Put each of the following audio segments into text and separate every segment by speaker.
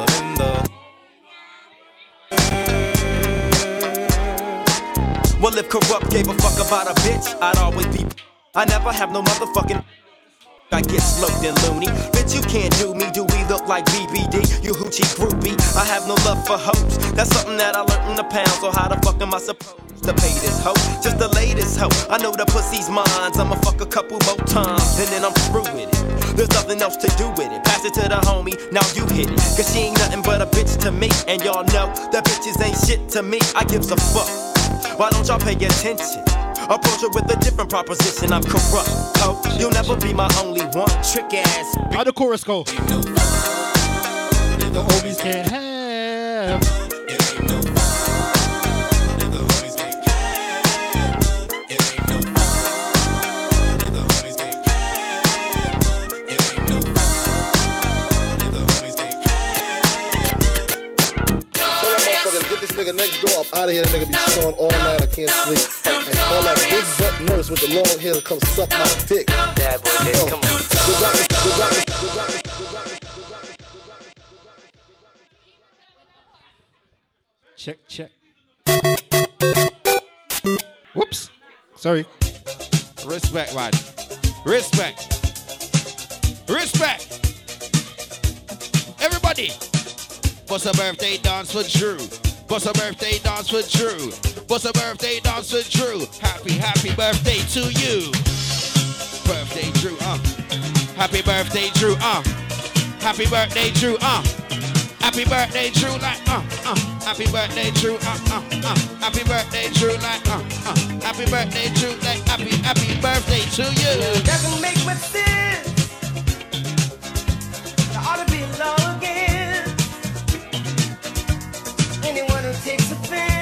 Speaker 1: in the. Well, if corrupt gave a fuck about a bitch, I'd always be. I never have no motherfucking. I get sloped and loony. Bitch, you can't do me. Do we look like BBD? You hoochie groupie. I have no love for hoes. That's something that I learned in the pound. So how the fuck am I supposed to pay this hoe? Just the latest hoe. I know the pussy's mine. I'ma fuck a couple more times and then I'm through with it. There's nothing else to do with it. Pass it to the homie. Now you hit it. Cause she ain't nothing but a bitch to me. And y'all know that bitches ain't shit to me. I gives a fuck. Why don't y'all pay attention? Approach her with a different proposition. I'm corrupt. Oh, you'll never be my only one. Trick ass.
Speaker 2: How the chorus go? The homies can't have.
Speaker 3: Nigga next door up out of here. That nigga be snoring all night. I can't sleep. And call that big butt nurse with the long hair to come suck my dick. Bad boy, Yo, come on. Good good good.
Speaker 2: Check, check. Whoops. Sorry.
Speaker 4: Respect, man. Respect. Respect. Everybody. What's a birthday dance for Drew? What's a birthday dance for Drew? What's a birthday dance for Drew? Happy, happy birthday to you. Birthday Drew, uh. Happy birthday Drew, uh. Happy birthday Drew, uh. Happy birthday Drew, like, uh, uh. Happy birthday Drew, uh, uh, uh. Happy birthday Drew, like, uh, uh. Happy birthday Drew, like, happy, happy birthday to you.
Speaker 5: Doesn't make much sense. There ought to be law again. Anyone who takes offense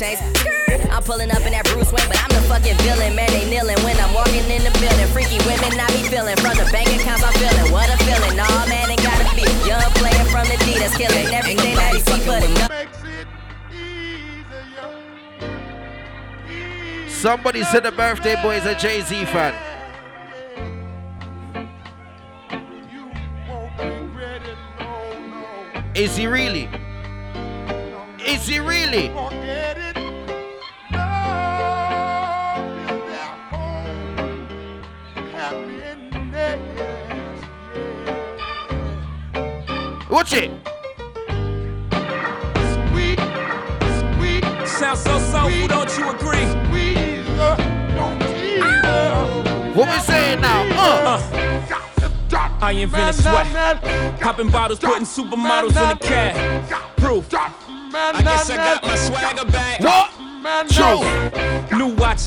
Speaker 5: name, you know 2 Chainz. I'm pulling up in that Bruce Wayne, but I'm the fucking villain. Man, they kneeling when I'm walking in the building. Freaky women, I be feeling. From the bank accounts, I'm feeling. What a feeling. Nah, man, it gotta be. Young player from the D that's killing everything that he see but.
Speaker 4: Somebody said the birthday boy is a Jay Z fan.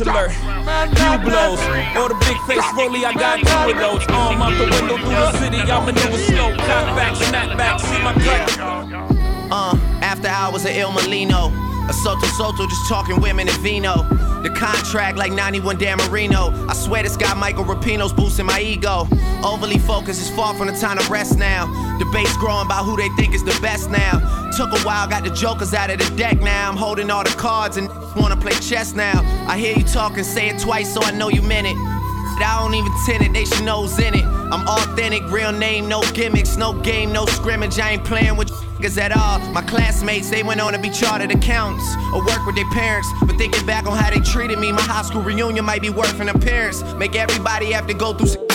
Speaker 6: Alert. Few blows. The big face rolly, I got two of those. Arm out the window through the city. I maneuver slow. Cock back, snap back, see my cut.
Speaker 1: Uh, after hours of Il Molino. A Soto Soto just talking women and vino. The contract like 91 Dan Marino. I swear this guy Michael Rapino's boosting my ego. Overly focused is far from the time to rest now. Debates growing about who they think is the best now. Took a while, got the jokers out of the deck now. I'm holding all the cards and play chess now. I hear you talking, say it twice so I know you meant it. I don't even tend it, they should know's in it. I'm authentic, real name, no gimmicks, no game, no scrimmage. I ain't playing with niggas at all. My classmates, they went on to be chartered accountants or work with their parents. But thinking back on how they treated me, my high school reunion might be worth an appearance. Make everybody have to go through.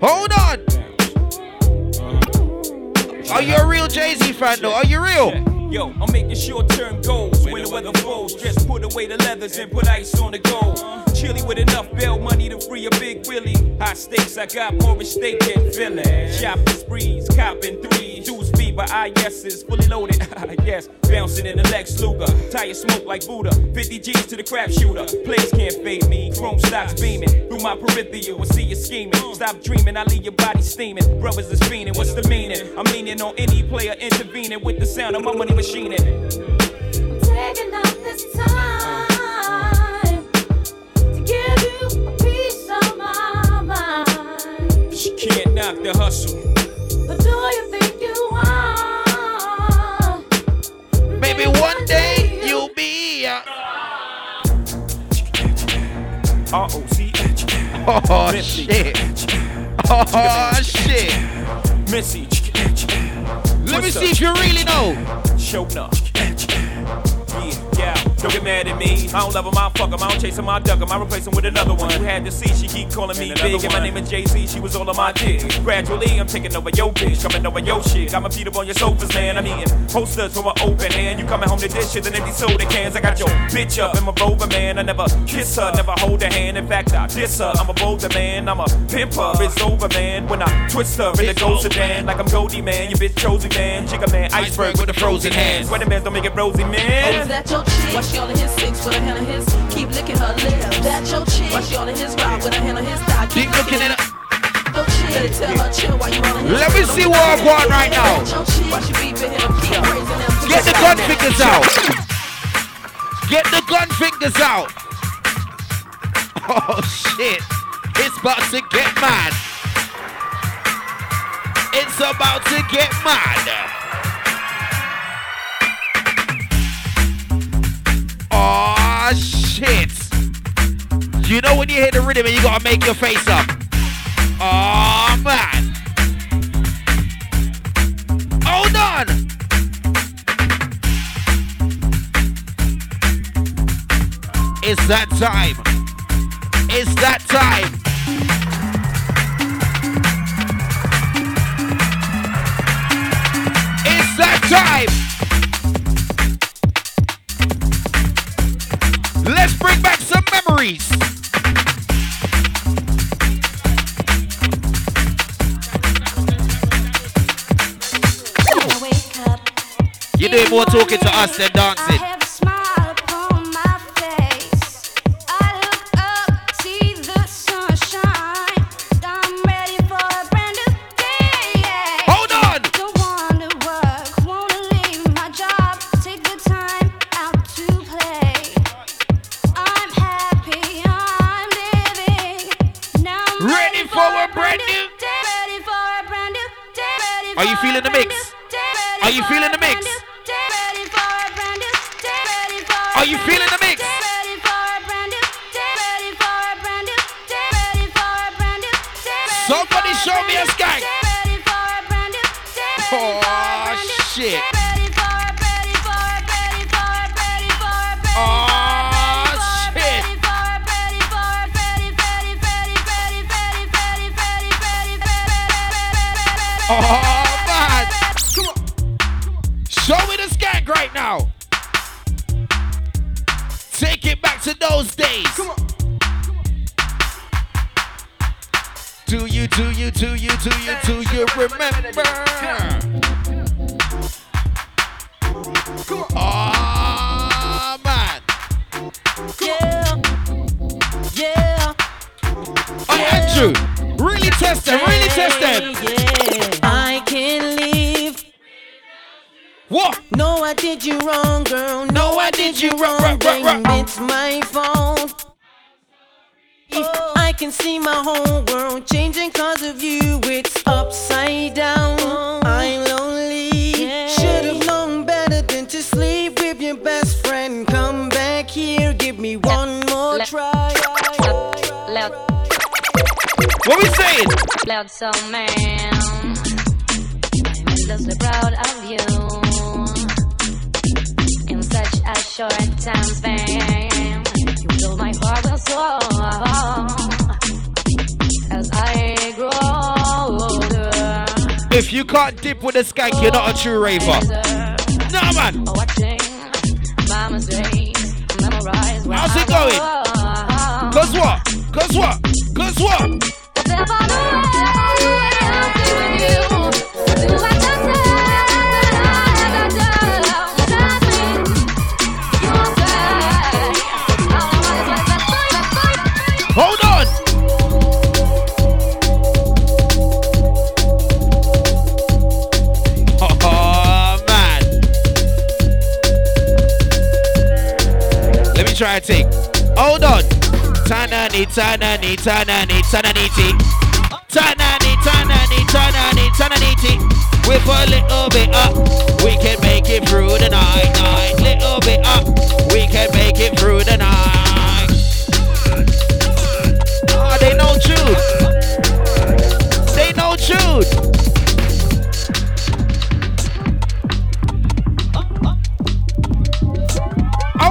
Speaker 4: Hold on. Are you a real Jay Z fan though?
Speaker 6: Yo, I'm making short-term goals when the weather falls. Just put away the leathers and put ice on the gold. Chilly with enough bail money to free a big Willie. High stakes, I got more at stake than Philly. Shopping sprees, copping threes. Dudes fever, IS's fully loaded. yes, bouncing in the Lex Luger. Tire smoke like Buddha. 50 G's to the crap shooter. Players can't fade me. Chrome stocks beaming through my peripheral. I see you scheming. Stop dreaming, I leave your body steaming. Brothers is fiending, what's the meaning? I'm leaning on any player intervening with the sound of my money machining.
Speaker 7: Taking up this time to give you a of my mind.
Speaker 6: She can't knock the hustle.
Speaker 7: But do you
Speaker 4: Maybe one day you'll be. Uh... Oh shit. Oh shit.
Speaker 6: Missy.
Speaker 4: Let me see if you really know.
Speaker 6: Showing up. Yeah, yeah. Don't get mad at me. I don't love him, I fuck him. I don't chase him, I duck him. I replace him with another one. You had to see, she keep calling me big. And my name is Jay Z, she was all on my dick. Gradually, I'm taking over your bitch, coming over your shit. Got my feet up on your sofas, man. I'm eating posters from an open hand. You coming home to dishes and empty soda cans. I got your bitch up in my rover, man. I never kiss her, never hold her hand. In fact, I diss her. I'm a bolder man, I'm a pimper. It's over, man. When I twist her in the gold sedan, like I'm Goldie, man. You bitch chosen, man. Jigga man, iceberg with the frozen hands. Wedding bands don't make it rosy, man.
Speaker 8: Oh, is
Speaker 6: man.
Speaker 8: that your chick? Why she all in his six with a hand on his? Keep licking her lips. That your chick? Why she all in his ride with a hand on his thigh?
Speaker 4: Keep looking at it.
Speaker 8: Your chick. Better tell her chill while you all in his.
Speaker 4: Let me see what I want right now.
Speaker 8: That your chick? Why she beefing him? Keep praising him.
Speaker 4: Get the gun fingers out. Get the gun fingers out. Oh shit. It's about to get mad. It's about to get mad. Oh shit. You know when you hear the rhythm and you gotta make your face up. Oh man. Hold on. It's that time. It's that time. It's that time. bring back some memories. You do more talking to us than dancing. Are you feeling the mix? Are you feeling the mix? Are you feeling the mix? Somebody show me a skank. Oh shit. Oh shit. Oh. oh. Those. Come on. Do you, do you, do you, do you, do you remember? Oh man!
Speaker 8: Yeah. Yeah.
Speaker 4: Oh Andrew, really test them, really test them.
Speaker 8: Yeah. I can leave.
Speaker 4: What?
Speaker 8: No, I did you wrong, girl. No, I did you wrong.
Speaker 4: Ruh, ruh,
Speaker 8: Babe, It's my can see my whole world changing cause of you. It's upside down. I'm lonely. Should have known better than to sleep with your best friend. Come back here, give me one more try.
Speaker 4: What we saying?
Speaker 9: loud soul man. I'm endlessly proud of you. In such a short time span, you fill my heart with soul.
Speaker 4: If you can't dip with a skank, you're not a true raver. Nah, man.
Speaker 9: watching my mistakes, memorize where
Speaker 4: How's it going?
Speaker 9: go.
Speaker 4: Cause what? Cause what? Cause what? Try a take. Hold on. Tanani, tanani, tanani, tananiti. Tanani, tanani, tanani, tananiti. With a little bit up, we can make it through the night, night. Little bit up, we can make it through the night. Ah, they know Jude. They know Jude.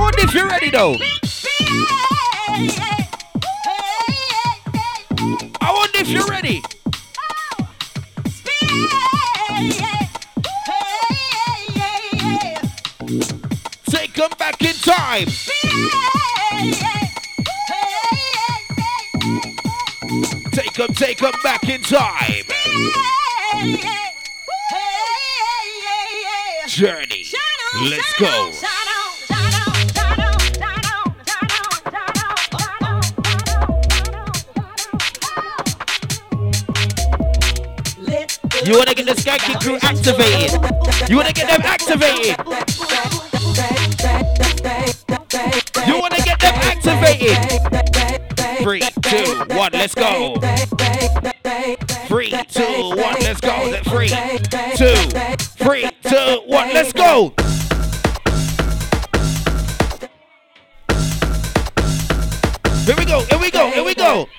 Speaker 4: I wonder if you're ready though. I wonder if you're ready. Take them back in time. Take them, take them back in time. Journey. Let's go. You wanna get the skanky crew activated? You wanna get them activated? You wanna get them activated? Three, two, one, let's go. Three, two, one, let's go. Three, two, three, two, one, let's go. Here we go, here we go, here we go.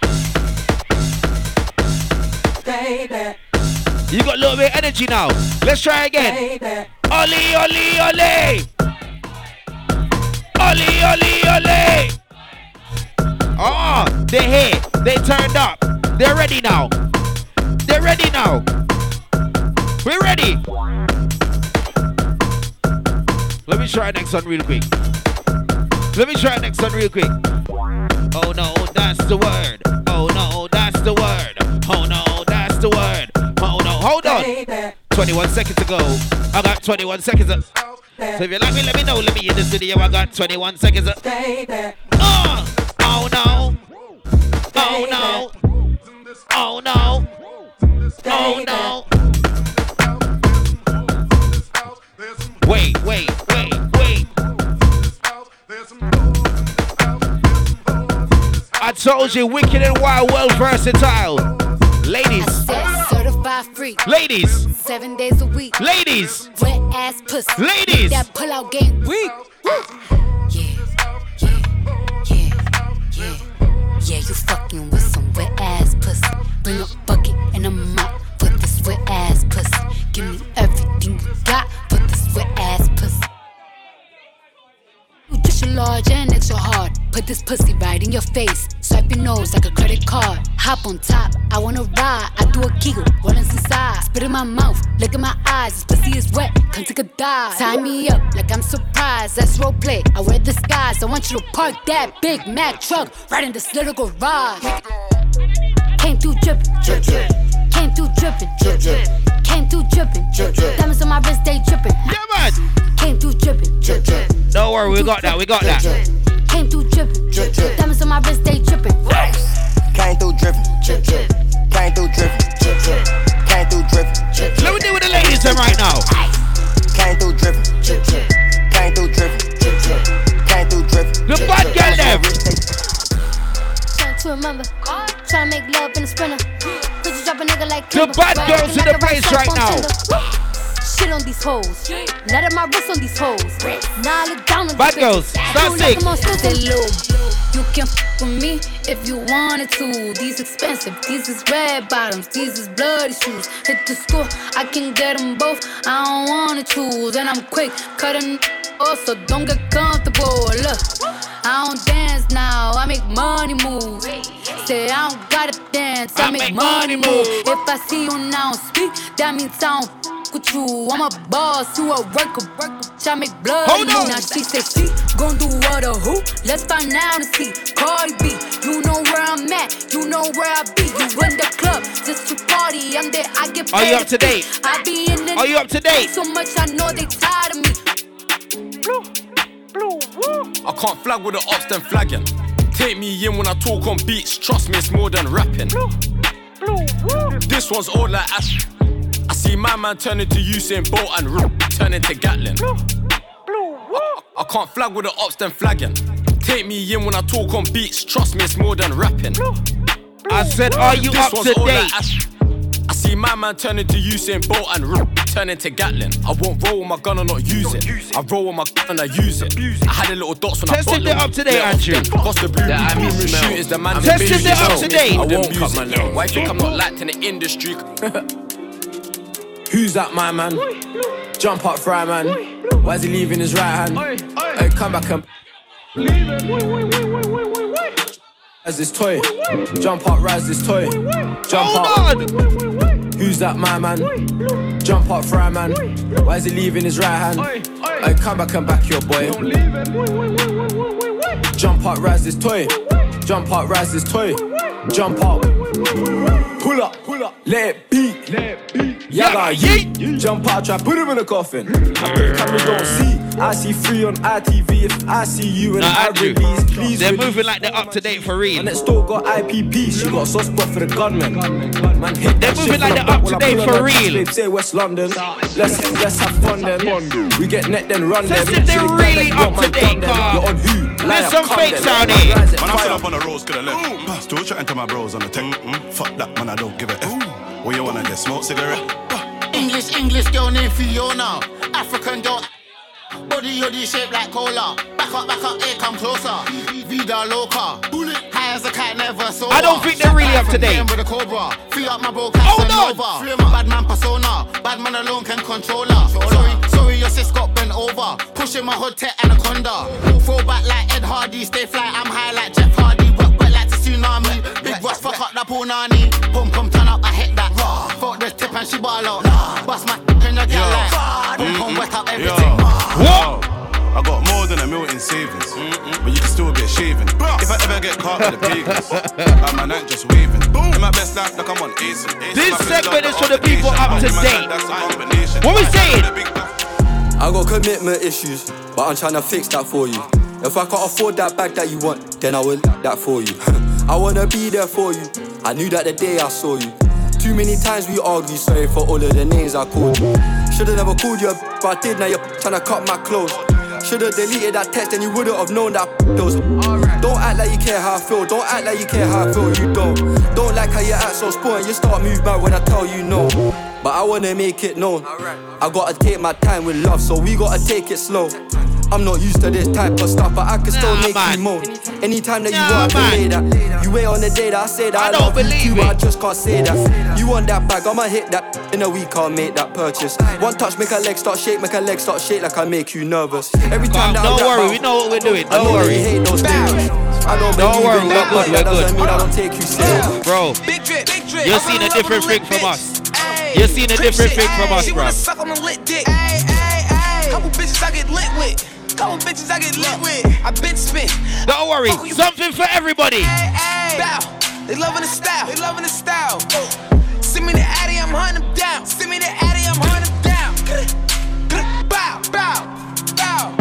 Speaker 4: You got a little bit of energy now. Let's try again. Oli, oli, oli. Oli, oli, oli. Oh, ah, they're here. They turned up. They're ready now. They're ready now. We're ready. Let me try next one real quick. Let me try next one real quick. Oh no, that's the word. Oh no, that's the word. 21 seconds to go. I got 21 seconds. To... So if you like me, let me know. Let me in the studio. I got 21 seconds. Oh, oh no. Oh no. Oh no. Oh no. Wait, wait, wait, wait. I told you, wicked and wild, well versatile. Ladies,
Speaker 10: Said certified freak.
Speaker 4: ladies,
Speaker 10: Seven days a week.
Speaker 4: ladies,
Speaker 10: Wet ass pussy.
Speaker 4: Ladies.
Speaker 10: That pull out game weak. Yeah, yeah, yeah, yeah. Yeah, you fucking with some wet ass pussy. Bring a bucket and a mop for this wet ass pussy. Give me everything you got for this wet ass pussy. You just large and extra hard. Put this pussy right in your face. Swipe your nose like a credit card. Hop on top, I wanna ride. I do a giggle, rolling inside. Spit in my mouth, look in my eyes. This pussy is wet, come take a dive. Tie me up like I'm surprised. That's role play. I wear disguise. I want you to park that Big Mac truck right in this little garage. Came through drippin', drip, drip. Came through drippin', drip, drip. Came through drippin', drip, drip. Diamonds on my wrist, they drippin'.
Speaker 4: Yeah, man.
Speaker 10: Came through drippin', drip, drip.
Speaker 4: Don't worry, we got that, we got that.
Speaker 10: Came through drippin', drip, drip. Diamonds on my wrist, they drippin'.
Speaker 11: Came through drippin',
Speaker 10: Drip, drip,
Speaker 11: came through drippin',
Speaker 10: drip, drip,
Speaker 11: came through drippin',
Speaker 10: drip,
Speaker 4: Let me deal with the ladies then right now.
Speaker 11: came through drippin',
Speaker 10: drip, drip,
Speaker 11: came through drippin',
Speaker 10: drip, drip.
Speaker 11: came through drippin'.
Speaker 4: The bad girl them.
Speaker 10: Trying to remember. Trying to make love in a sprinter. Could you drop a nigga like
Speaker 4: The bad girls in the
Speaker 10: can
Speaker 4: place right now.
Speaker 10: Shit on these hoes. Let up my wrist on these hoes. Now I look down on
Speaker 4: Bad girls, stop
Speaker 10: You
Speaker 4: sick.
Speaker 10: like them on stilts and low. You can f with me if you wanted to. These expensive, these is red bottoms, these is bloody shoes. Hit the school, I can get them both. I don't wanna choose, and I'm quick cutting off, so don't get comfortable. Look, I don't dance now, I make money move. Say I don't gotta dance, I,
Speaker 4: I
Speaker 10: make,
Speaker 4: make
Speaker 10: money
Speaker 4: money
Speaker 10: move.
Speaker 4: move.
Speaker 10: If I see you now speak, that means I don't f with you. I'm a boss, you a worker, worker. I make blood.
Speaker 4: Hold
Speaker 10: move.
Speaker 4: on.
Speaker 10: Now she say she gon' do what or who? Let's find out and see. Cardi B, you know where I'm at, you know where I be. You in the club just to party. I'm there, I get paid.
Speaker 4: Are you
Speaker 10: paid
Speaker 4: up to date?
Speaker 10: I be in the
Speaker 4: Are you up to date?
Speaker 10: so much I know they tired of me. Blue, blue, woo.
Speaker 12: I can't flag with the ops, then flagging. Take me in when I talk on beats, trust me, it's more than rapping. Blue, blue, This one's all like Ash. I see my man turn into Usain Bolt and R- turn into Gatlin. Blue, I, I can't flag with the ops, then flagging. Take me in when I talk on beats, trust me, it's more than rapping.
Speaker 4: I said, are you
Speaker 12: This
Speaker 4: up
Speaker 12: one's
Speaker 4: to
Speaker 12: all
Speaker 4: date?
Speaker 12: like Ash. I see my man turn into Usain Bolt and R- turn into Gatlin. I won't roll with my gun and not use it. I roll with my gun and I use it. I had a little dots when I
Speaker 4: Test
Speaker 12: got
Speaker 4: if they're up to date,
Speaker 12: Let off
Speaker 4: Andrew.
Speaker 12: them. The blue,
Speaker 13: Yeah, I
Speaker 12: blue,
Speaker 13: mean
Speaker 12: blue
Speaker 13: smell.
Speaker 12: shooters, the man
Speaker 13: I'm
Speaker 12: them
Speaker 4: Test if they're
Speaker 12: bitches
Speaker 4: up
Speaker 12: know.
Speaker 4: to date.
Speaker 12: I
Speaker 13: I won't
Speaker 12: won't
Speaker 13: cut
Speaker 12: use
Speaker 13: my
Speaker 12: it.
Speaker 13: nails.
Speaker 12: Why you think I'm not liked in the industry? Who's that, my man? Jump up, fry man. Why is he leaving his right hand? Hey, come back and. As this toy, jump up, rise this toy. Jump
Speaker 4: Hold
Speaker 12: up.
Speaker 4: on.
Speaker 12: Who's that, my man? Jump up, fry man. Why is he leaving his right hand? Hey, come back and back your boy. Jump up, rise this toy. Jump up, rise this toy. Jump up. Pull up, pull up. Let it beat. Let it beat. Yaga, yeet. Jump out, try put him in a coffin. I bet cameras don't see. I see free on ITV. If I see you and
Speaker 4: Now,
Speaker 12: I
Speaker 4: Andrew,
Speaker 12: release, please.
Speaker 4: they're moving like they're up to date for real.
Speaker 12: And
Speaker 4: real.
Speaker 12: next door got IPP, she got a soft spot for the gunman. Man, hit
Speaker 4: They're
Speaker 12: that
Speaker 4: moving like they're up to date for
Speaker 12: on her
Speaker 4: real.
Speaker 12: babe, Say West London. Let's let's have fun then. We get net then run
Speaker 4: Test
Speaker 12: them.
Speaker 4: if they're
Speaker 12: See
Speaker 4: really
Speaker 12: gang
Speaker 4: up to date,
Speaker 12: gun them.
Speaker 4: car.
Speaker 12: You're on who?
Speaker 4: There's some
Speaker 12: come
Speaker 4: fakes
Speaker 12: then.
Speaker 4: out here.
Speaker 14: Man, I
Speaker 12: fire.
Speaker 14: fell up on the rose, could have left. Still chatting to my bros on the tech. Mm, fuck that, man, I don't give a F. What you wanna get? Smoke cigarette?
Speaker 15: Uh, English, English girl named Fiona. African girl. Body yoddy shaped like cola. Back up, back up, here, come closer. Vida loca. High as a cat, never sober.
Speaker 4: I don't think they're really up to date.
Speaker 15: With a cobra. Free up my bro,
Speaker 4: Hold on.
Speaker 15: Free my bad man persona. Bad man alone can control her. Sorry, sorry, your sis got bent over. Pushing my hood tech anaconda. Throw back like Ed Hardy. Stay fly, I'm high like Jeff Hardy. Tsunami. Big rush, fuck up the punani. Pum pum turn up, I hit that. Fuck the tip and she ball out. Bust my in your girl like. Pum pum wet up
Speaker 14: Yo,
Speaker 15: everything.
Speaker 14: yo, I got more than a million savings, but you can still get shaven. If I ever get caught with the pagans, I'm my night just waving. Boom. In my best life, like I'm on ace.
Speaker 4: This segment is for the people up to date.
Speaker 14: That's a combination.
Speaker 4: What we saying?
Speaker 13: I got commitment issues, but I'm trying to fix that for you. If I can't afford that bag that you want, then I will that for you. I wanna be there for you. I knew that the day I saw you. Too many times we argue, sorry for all of the names I called you. Should've never called you, but I did, now you're tryna cut my clothes. Should've deleted that text, and you wouldn't have known that those. Don't act like you care how I feel, don't act like you care how I feel, you don't. Don't like how you act so spoiled, you start move back when I tell you no. But I wanna make it known. I gotta take my time with love, so we gotta take it slow. I'm not used to this type of stuff, but I can still
Speaker 4: Nah,
Speaker 13: make
Speaker 4: man.
Speaker 13: you moan. Anytime that you
Speaker 4: Nah,
Speaker 13: want to
Speaker 4: man.
Speaker 13: lay that, you wait on the day that I say that I,
Speaker 4: I don't
Speaker 13: love you
Speaker 4: it.
Speaker 13: but I just can't say that. You want that bag, I'ma hit that in a week. I'll make that purchase. One touch, make a leg start shake, make a leg start shake like I make you nervous. Every time that I
Speaker 4: Don't
Speaker 13: rap
Speaker 4: worry,
Speaker 13: out,
Speaker 4: we know what we're doing.
Speaker 13: I
Speaker 4: Don't worry.
Speaker 13: hate those things. I don't,
Speaker 4: Don't
Speaker 13: believe
Speaker 4: worry, we're good, we're good.
Speaker 13: mean I don't take you serious.
Speaker 4: Bro,
Speaker 9: Big drip, big drip.
Speaker 4: you're seeing a different
Speaker 9: with
Speaker 4: thing from us. You're seeing a different
Speaker 9: shit.
Speaker 4: thing from us,
Speaker 9: She
Speaker 4: bro.
Speaker 9: wanna suck on the lit dick. Couple bitches I get lit with. Couple bitches I get lit with. I been spit.
Speaker 4: Don't worry, something for everybody.
Speaker 9: Bow. They loving the style. They loving the style. Oh. Send me the Addy, I'm hunting them down. Send me the Addy, I'm hunting them down. Bow, bow, bow. Bow,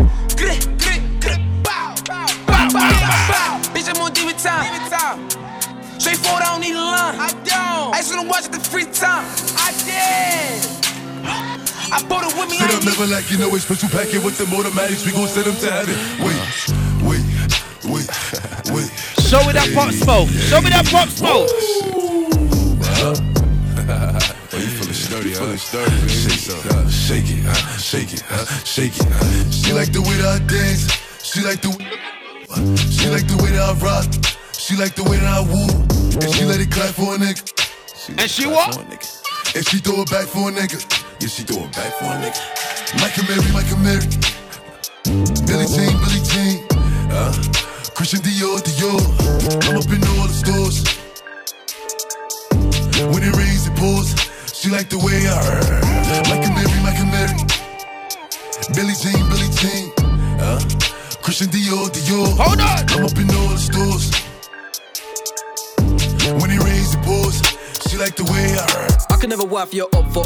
Speaker 9: bow, bow, bow, bow. Bitch, I'm on. Demon time. Straightforward, I don't need a line. I don't. I just wanna watch it the free time. I did. I bought it with me.
Speaker 16: Sit up, never like you know it's special packet with them automatics. We gon' send them to heaven. Wait, wait, wait, wait.
Speaker 4: Show me that pop smoke. Show me that pop smoke.
Speaker 16: Oh, you feeling sturdy, huh? Sturdy. Shake, uh, shake it, uh, shake it, uh, shake it. Uh. She like the way that I dance. She like the She like the way that I rock. She like the way that I woo. And she let it clap for a nigga.
Speaker 4: And she what?
Speaker 16: And she throw it back for a nigga. Yeah, she throw it back for a nigga. Michael Mary, Michael Mary. Billy Jean, Billy Jean. Uh, Christian Dior, Dior. I'm up in all the stores. When it rains, it pours. She like the way I heard. Michael Mary, Michael Mary. Billy Jean, Billy Jean. Uh, Christian Dior, Dior.
Speaker 4: Hold on.
Speaker 16: I'm up in all the stores. When it rains, it pours. She like the way I heard.
Speaker 12: I can never wife you up for.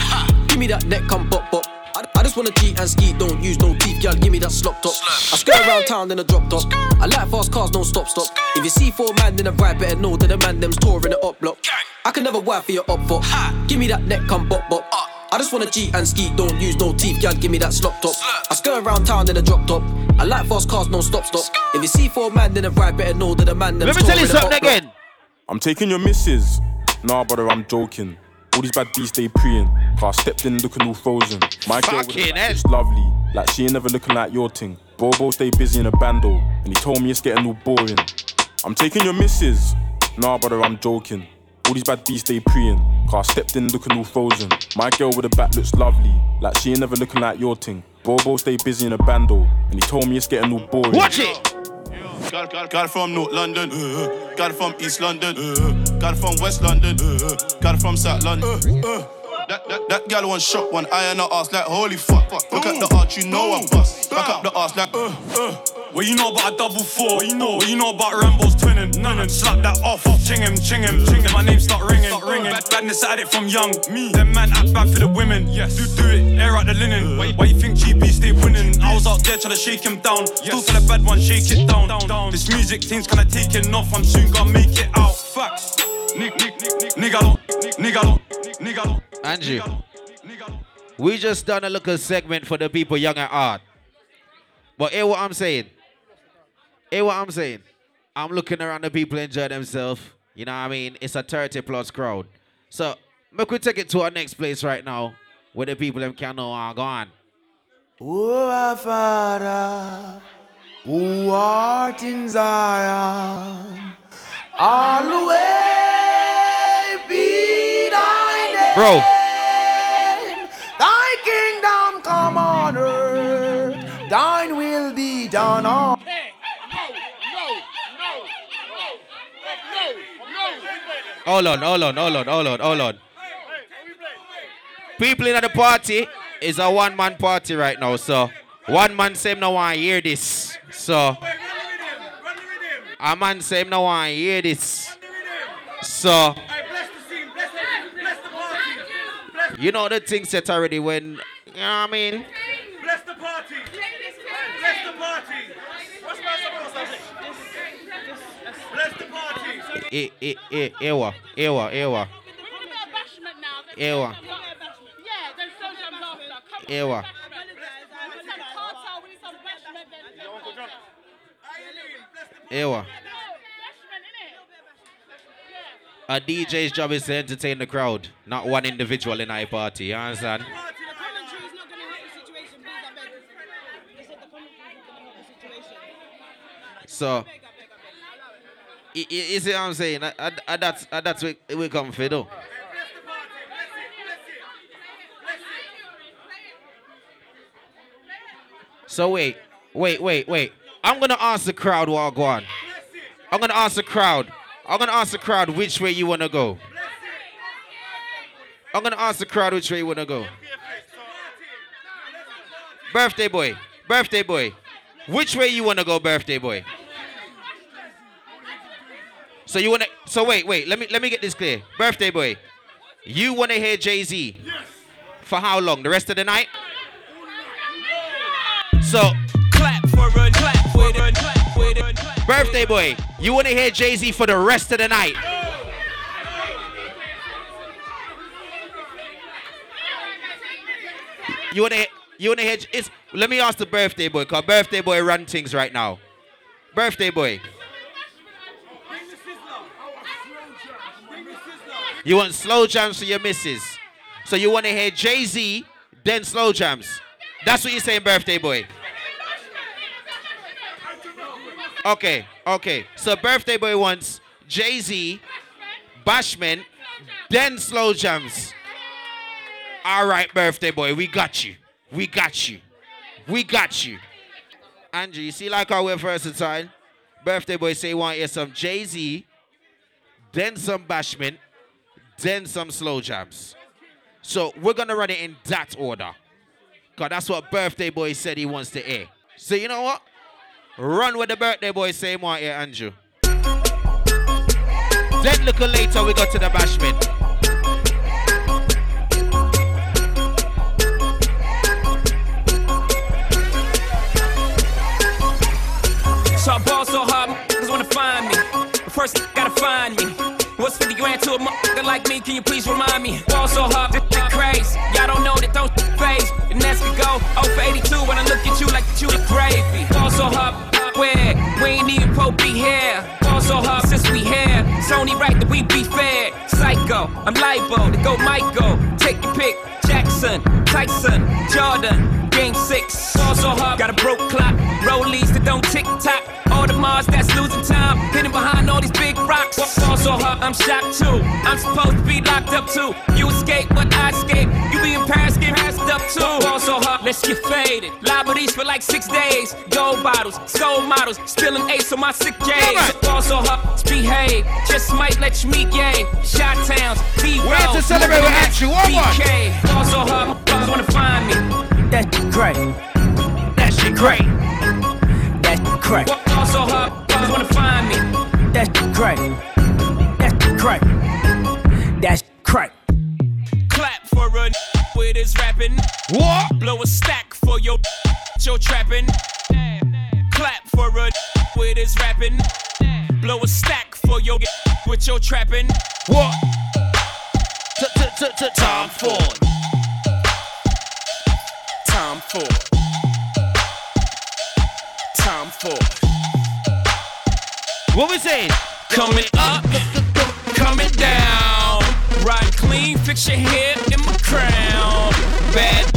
Speaker 12: Give me that neck, come pop pop. I, I just wanna cheat and ski, don't use no teeth, girl. Give me that slop top. I skirt around town in a drop top. I like fast cars, don't stop stop. If you see four man in a ride, better know that the man them's touring the up block. I can never wife you up for. Give me that neck, come pop pop. I just wanna cheat and ski, don't use no teeth, girl. Give me that slop top. I skirt around town in a drop top. I like fast cars, no stop stop. If you see four man in a ride, better know that the man them's touring the up block.
Speaker 4: Let me tell you
Speaker 12: touring the
Speaker 4: something
Speaker 12: up block.
Speaker 4: again.
Speaker 17: I'm taking your missus. Nah, brother, I'm joking. All these bad beats they preying. Cause I stepped in looking all frozen. My girl
Speaker 4: Fucking
Speaker 17: back is lovely. Like she ain't never looking like your thing. Bobo stay busy in a bando. And he told me it's getting all boring. I'm taking your missus. Nah, brother, I'm joking. All these bad beats they preying. Cause I stepped in looking all frozen. My girl with the back looks lovely. Like she ain't never looking like your thing. Bobo stay busy in a bando. And he told me it's getting all boring.
Speaker 4: Watch it.
Speaker 18: Got, got, got it from North London, uh, got it from East London, uh, got it from West London, uh, got it from South London. Uh, that, that, that gal one shot, one eye and her ass like holy fuck. Look at the arch, you know I'm bust. Back up the ass like uh, uh.
Speaker 19: What you know about a double four? What you know? What you know about Rambo's twinning? None and slap that off, off, ching him, ching him, ching him. My name start ringing, start ringing. Bad, badness at it from young. Me, them man act bad for the women. Yes, do do it, air out the linen. Why, why you think GB stay winning? I was out there trying to shake him down. Still for the bad one, shake it down. down. This music thing's kinda taking off. I'm soon gonna make it out. Facts. Nick, nick, nick, nick, nigga, don't, nigga, don't, nigga, don't.
Speaker 4: Andrew, we just done a little segment for the people young at art. But hear what I'm saying. Hear what I'm saying. I'm looking around the people enjoy themselves. You know what I mean? It's a 30 plus crowd. So, make we take it to our next place right now where the people them can know are gone.
Speaker 20: Oh, our Father, who art in Zion, always be thy name.
Speaker 4: Bro.
Speaker 20: Thy kingdom come on earth, thine will be done on.
Speaker 4: Hold on, hold on, hold on, hold on, hold on. People in the party is a one man party right now, so one man him no want hear this. So a man him no want hear this. So you know the thing set already when you know what I mean? Ewa, Ewa, Ewa, Ewa, Ewa. Ewa. A DJ's job is to entertain the crowd, not one individual in a party. You understand? So, you see what I'm saying? Uh, uh, uh, that's uh, that's where we come for though. So wait, wait, wait, wait. I'm gonna ask the crowd what go on. I'm gonna ask the crowd. I'm gonna ask the crowd which way you wanna go. I'm gonna ask the crowd which way you wanna go. Birthday boy, birthday boy, which way you wanna go, birthday boy? So you wanna? So wait, wait. Let me let me get this clear. Birthday boy, you wanna hear Jay Z? Yes. For how long? The rest of the night? So
Speaker 6: Clap for a clap with a clap a
Speaker 4: Birthday boy, you want to hear Jay Z for the rest of the night? You want to you want to hear? It's, let me ask the birthday boy, cause birthday boy run things right now. Birthday boy, you want slow jams for your missus, so you want to hear Jay Z, then slow jams. That's what you're saying, birthday boy. Okay, okay. So birthday boy wants Jay Z, Bashman, then slow jams. All right, birthday boy, we got you. We got you. We got you. Andrew, you see like how we're versatile? Birthday boy say want hear some Jay Z, then some Bashman, then some slow jams. So we're gonna run it in that order. Cause that's what birthday boy said he wants to hear. So you know what? Run with the birthday boy say more here, Andrew. Then look later we go to the bashment.
Speaker 6: So I ball so hard, niggas wanna find me. First, gotta find me. What's 50 grand to a motherfucker like me? Can you please remind me? Ball so hard, this crazy. Y'all don't know that don't phase. And as we go, 0 for 82 when I look at you like you the gravy. Ball so hard, where? We ain't even Pope be here. Ball so hard since we here. It's only right that we be fair. Psycho, I'm libo to go Michael. Take your pick. Jackson, Tyson, Jordan, Game 6. Ball so hard, got a broke clock. Rollies that don't tick tock. All the Mars that's losing time. Hidden behind all these big rocks. Ball so hard, I'm shocked too. I'm supposed to be locked up too. You escape, but I escape. You be in Paris, get passed up too. Ball so hard, let's get faded. Liberties for like six days. Gold bottles, soul models, spilling ace on my sick days. Ball so hard, behave. Just might let you meet gay. Shot towns, B
Speaker 4: We have to celebrate with Andrew. One more.
Speaker 6: So hard, brothers wanna find me. That shit great. That shit great. That shit great. Ball so hard, brothers wanna find me. That shit great. That shit great. That shit great. Clap for a with his rapping.
Speaker 4: What?
Speaker 6: Blow a stack for your your trapping. Clap for a with his rapping. Blow a stack for your with your trapping.
Speaker 4: What? Tom Ford.
Speaker 6: Tom Ford. Tom Ford.
Speaker 4: What we saying?
Speaker 6: Coming up, coming down. Ride clean, fix your hair in my crown. Bad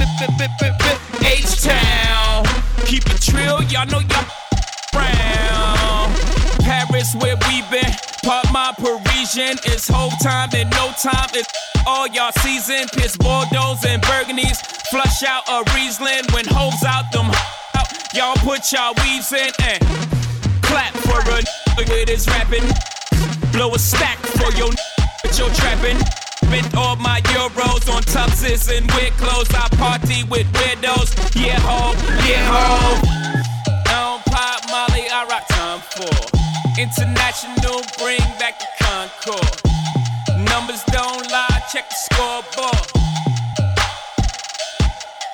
Speaker 6: H Town. Keep it trill, y'all know y'all brown. Paris, where we been. Part my Parisian. It's whole time in no time. It's all y'all season. Piss Bordeaux and Burgundies. Flush out a Riesling when hoes out them. Out. Y'all put y'all weaves in and clap for a with his rapping. Blow a stack for your with your trapping. Spent all my euros on tuxes and weird clothes. I party with weirdos. Yeah, ho, yeah, ho. I don't pop Molly, I rock time for. International, bring back the Concord. Numbers don't lie, check the scoreboard.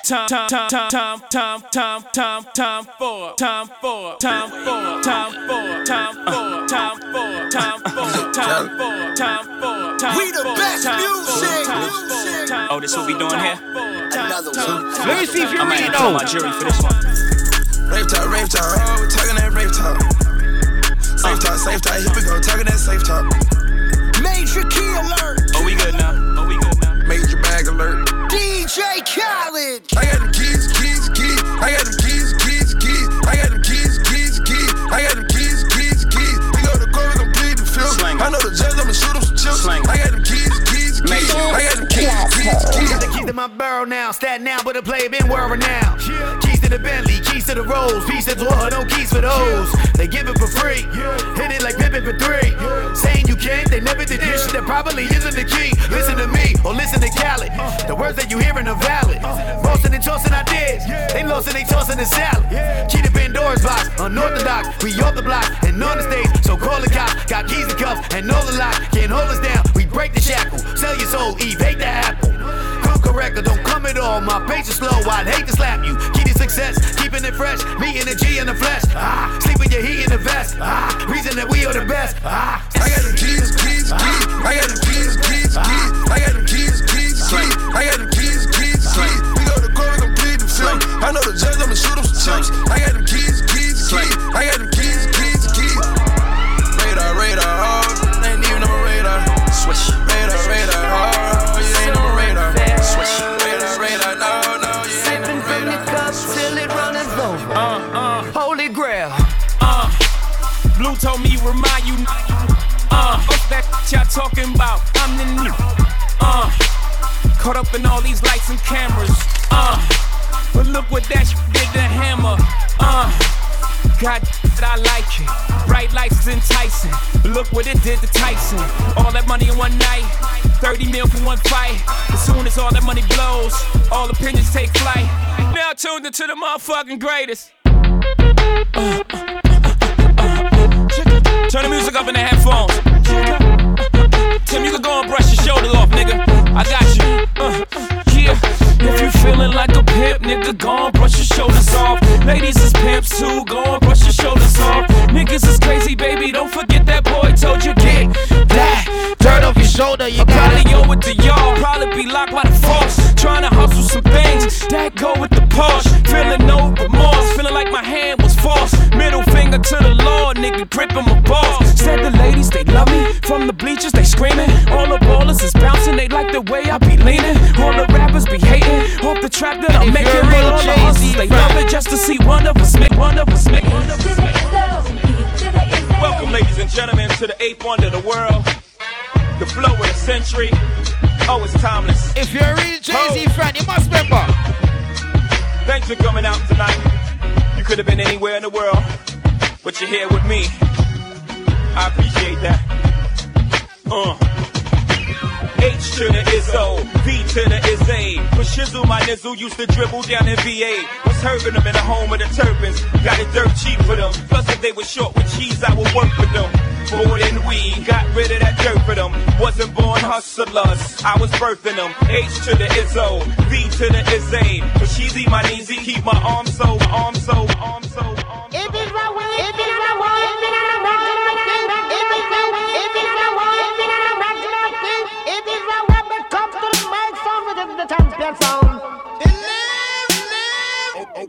Speaker 6: Time, time, time, time, time, time, time, time for, time for, time for, time for, time for, time for, time for. time for, time for, time
Speaker 18: We the
Speaker 6: for,
Speaker 18: best
Speaker 6: time
Speaker 18: music.
Speaker 6: for, time for, time Oh, this what we doing here?
Speaker 18: Another one.
Speaker 6: Let me see if you
Speaker 18: I might
Speaker 6: really
Speaker 18: have to tell
Speaker 6: know.
Speaker 18: my jury for this one. Rave talk, rave talk, oh, talking that rave talk. Safe talk, safe talk, here we go, talking that safe talk. Major key alert.
Speaker 6: Oh, we good now. Oh, we good now.
Speaker 18: Major bag alert.
Speaker 21: DJ Khaled.
Speaker 18: I got them keys, keys, keys. I got them keys, keys, keys. I got them keys, keys, keys. I got them keys, keys, keys. We go to court, we gon' plead the field. I know the judge, I'ma shoot him some chips. I got them keys, keys, keys. I got them keys, keys, keys.
Speaker 21: Got the keys to my barrel now. Stat now, but the play been world renowned. Keys to the Bentley, keys to the Rolls, keys to the no keys for those. They give it for free. Hit it like Pippin for three. Saying you can't, they never did this shit. That probably isn't the key. Listen to me or listen to Khaled. The words that you hearing are valid. Roasting and toasting ideas. They lost and they tossing the salad. Key to Pandora's box, unorthodox. We off the block and on the stage. So call the cops. Got keys to cuffs and all the lock. Can't hold us down. We break the shackle. Sell your soul, Eve, hate the apple. Correct or don't come at all. My pace is slow. I'd hate to slap you. To success, keeping it fresh. Me and the G in the flesh. Ah, sleep with your heat in the vest. Ah, reason that we are the best. Ah,
Speaker 18: I got them keys, keys, keys. I got them keys, keys, keys. I got them keys, keys, keys. I got them keys, keys, keys. We go to court, we gon' plead the field. I know the judge, I'ma shoot him some chips. I got them keys, keys, keys. I got them
Speaker 6: remind you. Uh, what's that y'all talking about? I'm the new. Uh, caught up in all these lights and cameras. Uh, but look what that sh- did to hammer. Uh, God, that I like it. Bright lights is enticing. Look what it did to Tyson. All that money in one night. 30 mil for one fight. As soon as all that money blows, all opinions take flight. Now tuned into the motherfucking greatest. Turn the music up in the headphones. Tim, you can go and brush your shoulders off, nigga. I got you. Uh, yeah. If you feeling like a pimp, nigga, go and brush your shoulders off. Ladies is pimps too, go and brush your shoulders off. Niggas is crazy, baby, don't forget that boy told you get that dirt off your shoulder. You probably owe it to y'all, probably be locked by the force. Trying to hustle some things that go with the Porsche. Feeling no remorse, feeling like my hand was forced. Middle finger to the law, nigga, gripping my From the bleachers, they screaming. All the ballers is bouncing, they like the way I be leaning. All the rappers be hating. Off the trap that I'm making, but
Speaker 21: real
Speaker 6: all the
Speaker 21: Jay-Z
Speaker 6: hustlers, they love it just to see one of us make one of us make one of us. Welcome, ladies and gentlemen, to the eighth wonder of the world. The flow of the century. Oh, it's timeless.
Speaker 21: If you're a real Jay-Z fan, you must remember.
Speaker 6: Thanks for coming out tonight. You could have been anywhere in the world, but you're here with me. I appreciate that. Uh. H to the Izzo, V to the Izzy. But Shizzle, my nizzle, used to dribble down in VA. Was hurting them in the home of the Turpins. Got it dirt cheap for them. Plus, if they were short with cheese, I would work for them. More than we got rid of that dirt for them. Wasn't born hustlers, I was birthing them. H to the Izzo, V to the Izzy. But she's my easy, keep my arm so, arm so, arm so.
Speaker 21: If it's right way, if it's not way, if it's not right, that sound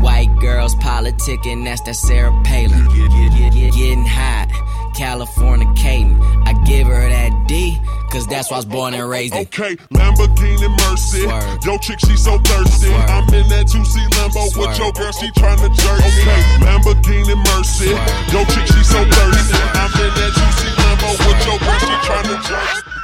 Speaker 5: White girls politicking, that's that Sarah Palin. Getting hot, California Caden. I give her that D, cause that's why I was born and raised in.
Speaker 22: Okay, Lamborghini Mercy. Yo, chick, she so thirsty. I'm in that 2C Lambo with your girl, she tryna jerk. Okay, Lamborghini Mercy. Yo, chick, she so thirsty. I'm in that 2C Lambo with your girl, she tryna jerk.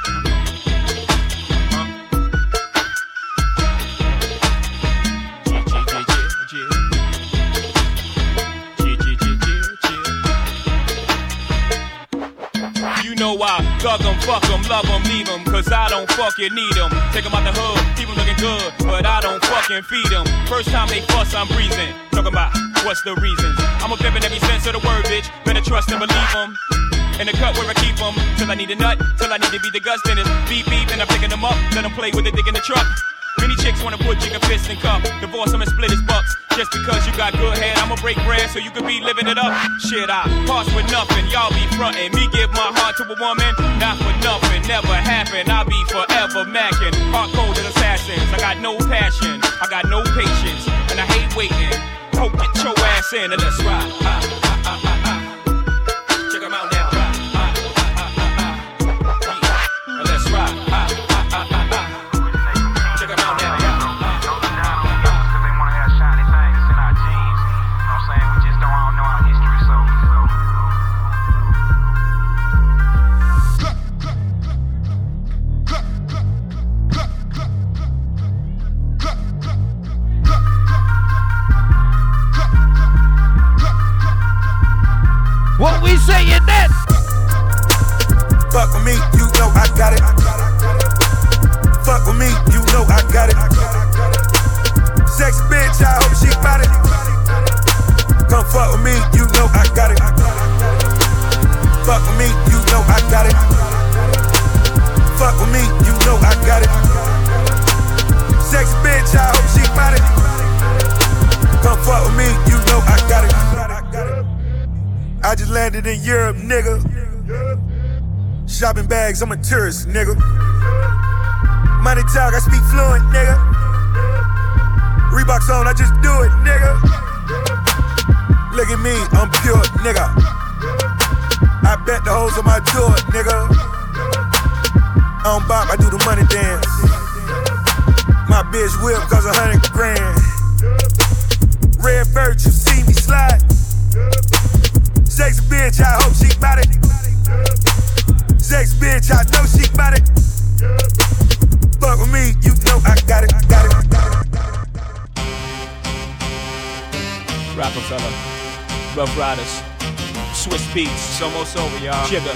Speaker 6: Thug 'em, fuck 'em, love 'em, leave 'em, cause I don't fucking need 'em. Take 'em out the hood, keep keep 'em looking good, but I don't fucking feed feed 'em. First time they fuss, I'm breathing. Talking about what's the reasons. I'm a pimp in every sense of the word, bitch. Better trust and believe believe 'em. In the cut where I keep 'em, till I need a nut, till I need to be the guts, then it's beep beep, and I'm picking 'em up, let 'em play with the dick in the truck. Many chicks wanna put jigger fist in cup, divorce 'em and split his bucks. Just because you got good head, I'ma break bread so you can be living it up. Shit, I pass with nothing, y'all be frontin'. Me give my heart to a woman, not for nothing, never happen. I'll be forever macking, hard cold as assassins. I got no passion, I got no patience, and I hate waiting. Hope get your ass in and let's ride.
Speaker 21: Just landed in Europe, nigga. Shopping bags, I'm a tourist, nigga. Money talk, I speak fluent, nigga. Reeboks on, I just do it, nigga. Look at me, I'm pure, nigga. I bet the hoes on my tour, nigga. I don't bop, I do the money dance. My bitch whip cause a hundred grand. Red bird, you see me slide. Sex bitch, I hope she bout it. Sex bitch, I know she bout it. Fuck with me, you know I got it, got it.
Speaker 6: Rockefeller, Rough Riders, Swiss Beats, it's almost over, y'all. Jigger,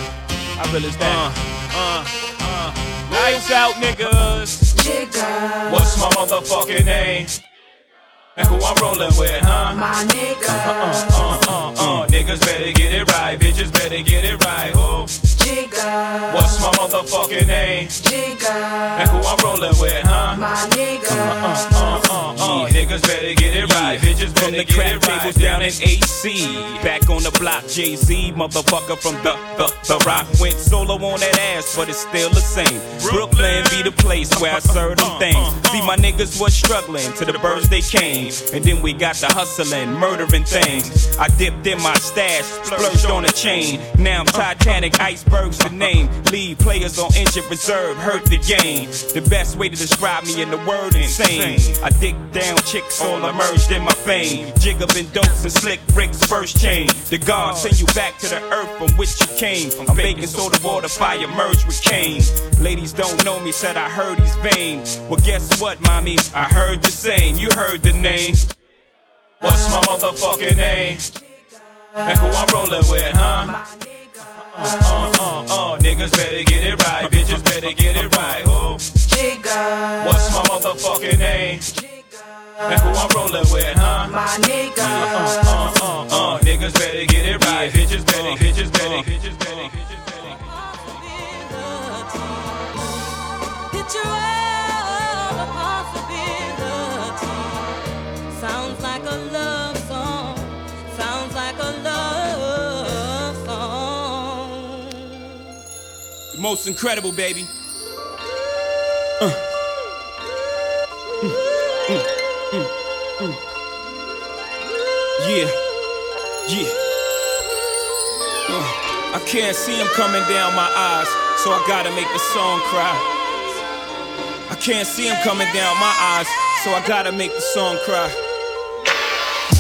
Speaker 6: I realize that. Uh, uh, uh. Lights out, niggas. Jigger. What's my motherfucking name? And who I'm rolling with, huh? My nigga. Uh, uh, uh, uh, uh. Niggas better get it right, bitches better get it right. Who? Jigger. What's my motherfucking name? Jigger. And who I'm rolling with, huh? My nigga. Uh, uh, uh, uh, uh. Niggas better get it right, bitches better
Speaker 23: From the
Speaker 6: get
Speaker 23: crap
Speaker 6: it right.
Speaker 23: tables down in AC. Back on the block, Jay Z, motherfucker from the, the, the rock. Went solo on that ass, but it's still the same. Brooklyn be the place where I serve them things. See, my niggas was struggling till the birds they came. And then we got the hustling, murdering things. I dipped in my stash, splurged on a chain. Now I'm Titanic, icebergs the name. Lead players on injured reserve, hurt the game. The best way to describe me in the word insane. I dig down chicks, all emerged in my fame. Jig up in dopes and slick bricks, first chain. The God send you back to the earth from which you came. I'm baking soda water, fire merged with cane. Ladies don't know me, said I heard he's vain. Well, guess what, mommy? I heard the same. You heard the name. What's my motherfucking name? And who I'm rolling with, huh? Uh, uh, uh, uh, niggas better get it right, bitches better get it right. Who? What's my motherfucking name? And who I'm rolling with, huh? My nigga. Uh, uh, uh, uh, uh, niggas better get it right, bitches better, bitches better, bitches better, bitches
Speaker 24: Picture of a possibility. Sounds like a love
Speaker 23: most incredible, baby. Yeah, yeah. Uh, I can't see him coming down my eyes.
Speaker 6: so I gotta make the song cry. I can't see him coming down my eyes, so I gotta make the song cry.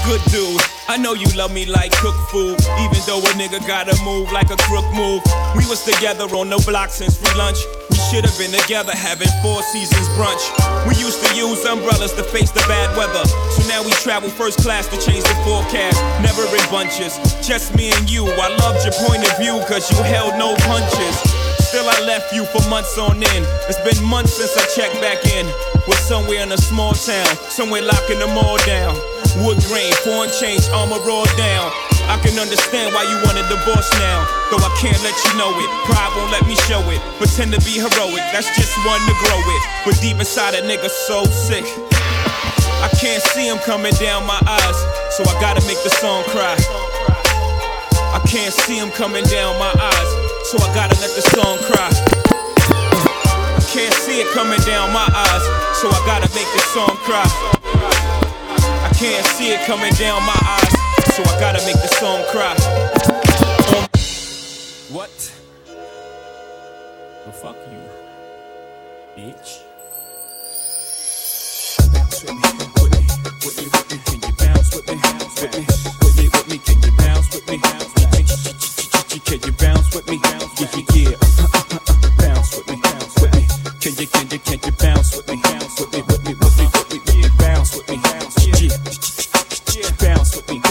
Speaker 6: Good dude, I know you love me like cook food, even though a nigga gotta move like a crook move. We was together on the block since free lunch. We should have been together having four seasons brunch. We used to use umbrellas to face the bad weather. So now we travel first class to change the forecast. Never in bunches, just me and you. I loved your point of view, cause you held no punches. Still, I left you for months on end. It's been months since I checked back in. Was somewhere in a small town, somewhere locking them all down. Wood grain, foreign change, armor raw down. I can understand why you want a divorce now. Though I can't let you know it. Pride won't let me show it. Pretend to be heroic, that's just one to grow it. But deep inside a nigga so sick. I can't see him coming down my eyes, so I gotta make the song cry. I can't see him coming down my eyes, so I gotta let the song cry. I can't see it coming down my eyes, so I gotta make the song cry. Can't see it coming down my eyes, so I gotta make the song cry. Um, what? Well, fuck you, bitch. Bounce with me, with me, with me, with me. Can you bounce with me? With me, with me, with me. Can you bounce with me? Can you bounce with me? Yeah. Bounce with me, bounce with me. Can you, can you, can you bounce with me? Bounce with me, yeah. Bounce with me,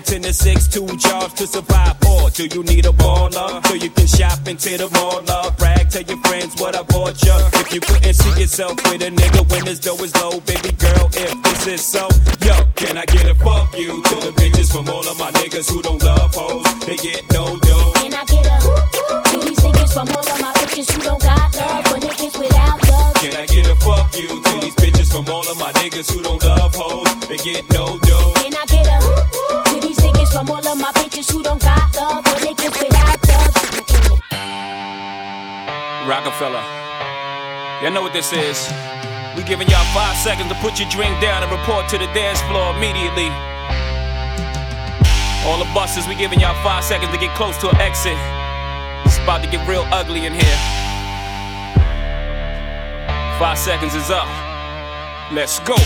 Speaker 6: contend to six, two jobs to survive. Or do you need a baller so you can shop into the mall? Love, brag, tell your friends what I bought ya. If you couldn't see yourself with a nigga when his dough is low, baby girl, if this is so, yo, can I get a fuck you to the bitches from all of my niggas who don't love hoes? They get no dough.
Speaker 25: Can I get a to these niggas from all of my bitches who don't got love for niggas without love?
Speaker 6: Can I get a fuck you to these bitches from all of my niggas who don't love hoes? They get no dough.
Speaker 25: From all of my bitches who don't got love without love?
Speaker 6: Rockefeller. Y'all know what this is. We giving y'all five seconds to put your drink down and report to the dance floor immediately. All the buses, we giving y'all five seconds to get close to an exit. It's about to get real ugly in here. Five seconds is up. Let's go.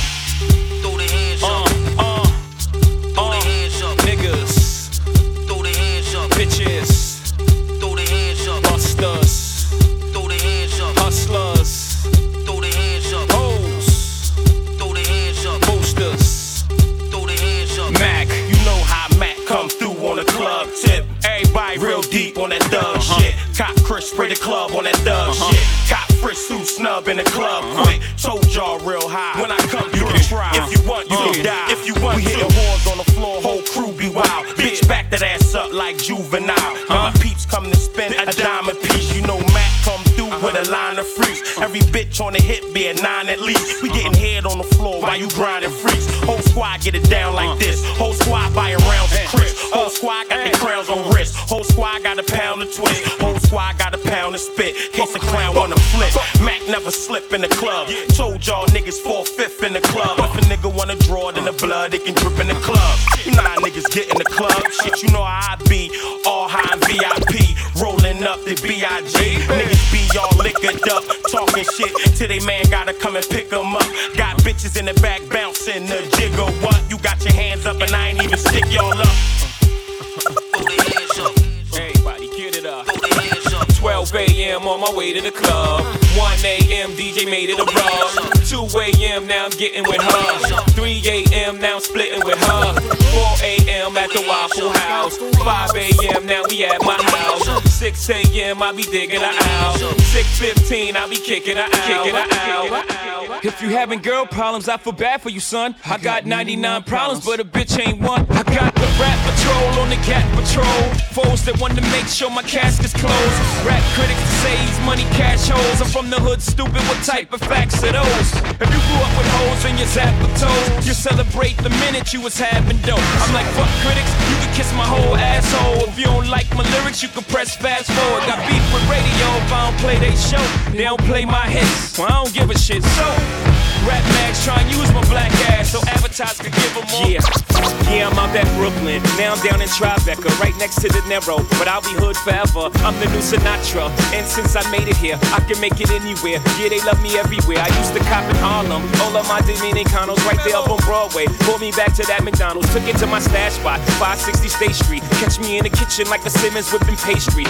Speaker 6: Bitches,
Speaker 26: Throw the hands up.
Speaker 6: busters,
Speaker 26: Throw the hands up.
Speaker 6: hustlers,
Speaker 26: Throw the hands up.
Speaker 6: hoes,
Speaker 26: Throw the hands up.
Speaker 6: boosters.
Speaker 26: Throw the hands up.
Speaker 27: Mac, you know how Mac come through on the club tip. Everybody real deep on that thug uh-huh. shit. Cop Chris spray the club on that thug uh-huh. shit. Cop Frisk suit snub in the club uh-huh. quick. Told y'all real high. When I come through, try. If you want, you can die. If you want, we hitting whores on the floor. Whole crew be wild. Back that ass up like juvenile. When my peeps come to spend a diamond piece, with a line of freaks. Every bitch on the hip be a nine at least. We getting head on the floor while you grinding freaks. Whole squad get it down like this. Whole squad buying rounds of Chris. Whole squad got the crowns on wrist. Whole squad got a pound of twist. Whole squad got a pound of spit. Case a clown wanna flip. Mac never slip in the club. Told y'all niggas four fifth in the club. If a nigga wanna draw it in the blood, it can drip in the club. You know niggas get in the club. Shit, you know how I be. All high VIP. Rolling up the B.I.G. Niggas be all liquored up. Talking shit till they man gotta come and pick 'em up. Got bitches in the back bouncing the jigger. What? You got your hands up and I ain't even stick y'all up.
Speaker 6: Everybody get it up. 12 a.m. on my way to the club. 1 a.m. DJ made it a rub. 2 a.m. now I'm getting with her. 3 a.m. now I'm splitting with her. 4 a.m. at the Waffle House. 5 a.m. now we at my house. 6 a.m. I be digging her out. 6:15 I be kicking her out. Kicking her out. If you having girl problems, I feel bad for you, son. I got 99 problems, but a bitch ain't one. I got the rap patrol on the cat patrol. Foes that want to make sure my casket's closed. Rap critics that say he's money cash holes. I'm from the hood, stupid. What type of facts are those? If you grew up with holes in your zap of toes, you celebrate the minute you was having dope. I'm like, fuck critics, you can kiss my whole asshole. If you don't like my lyrics, you can press fast forward. Got beef with radio if I don't play they show. They don't play my hits, well, I don't give a shit. So, Rap Max try and use my black ass so advertisers could give them more. Yeah, yeah, I'm out at Brooklyn. Now I'm down in Tribeca, right next to the Narrow. But I'll be hood forever. I'm the new Sinatra. And since I made it here, I can make it anywhere. Yeah, they love me everywhere. I used to cop in Harlem. All of my Dominicanos right there up on Broadway. Pulled me back to that McDonald's. Took it to my stash spot, 560 State Street. Catch me in the kitchen like a Simmons whipping pastry.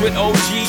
Speaker 28: With
Speaker 6: OG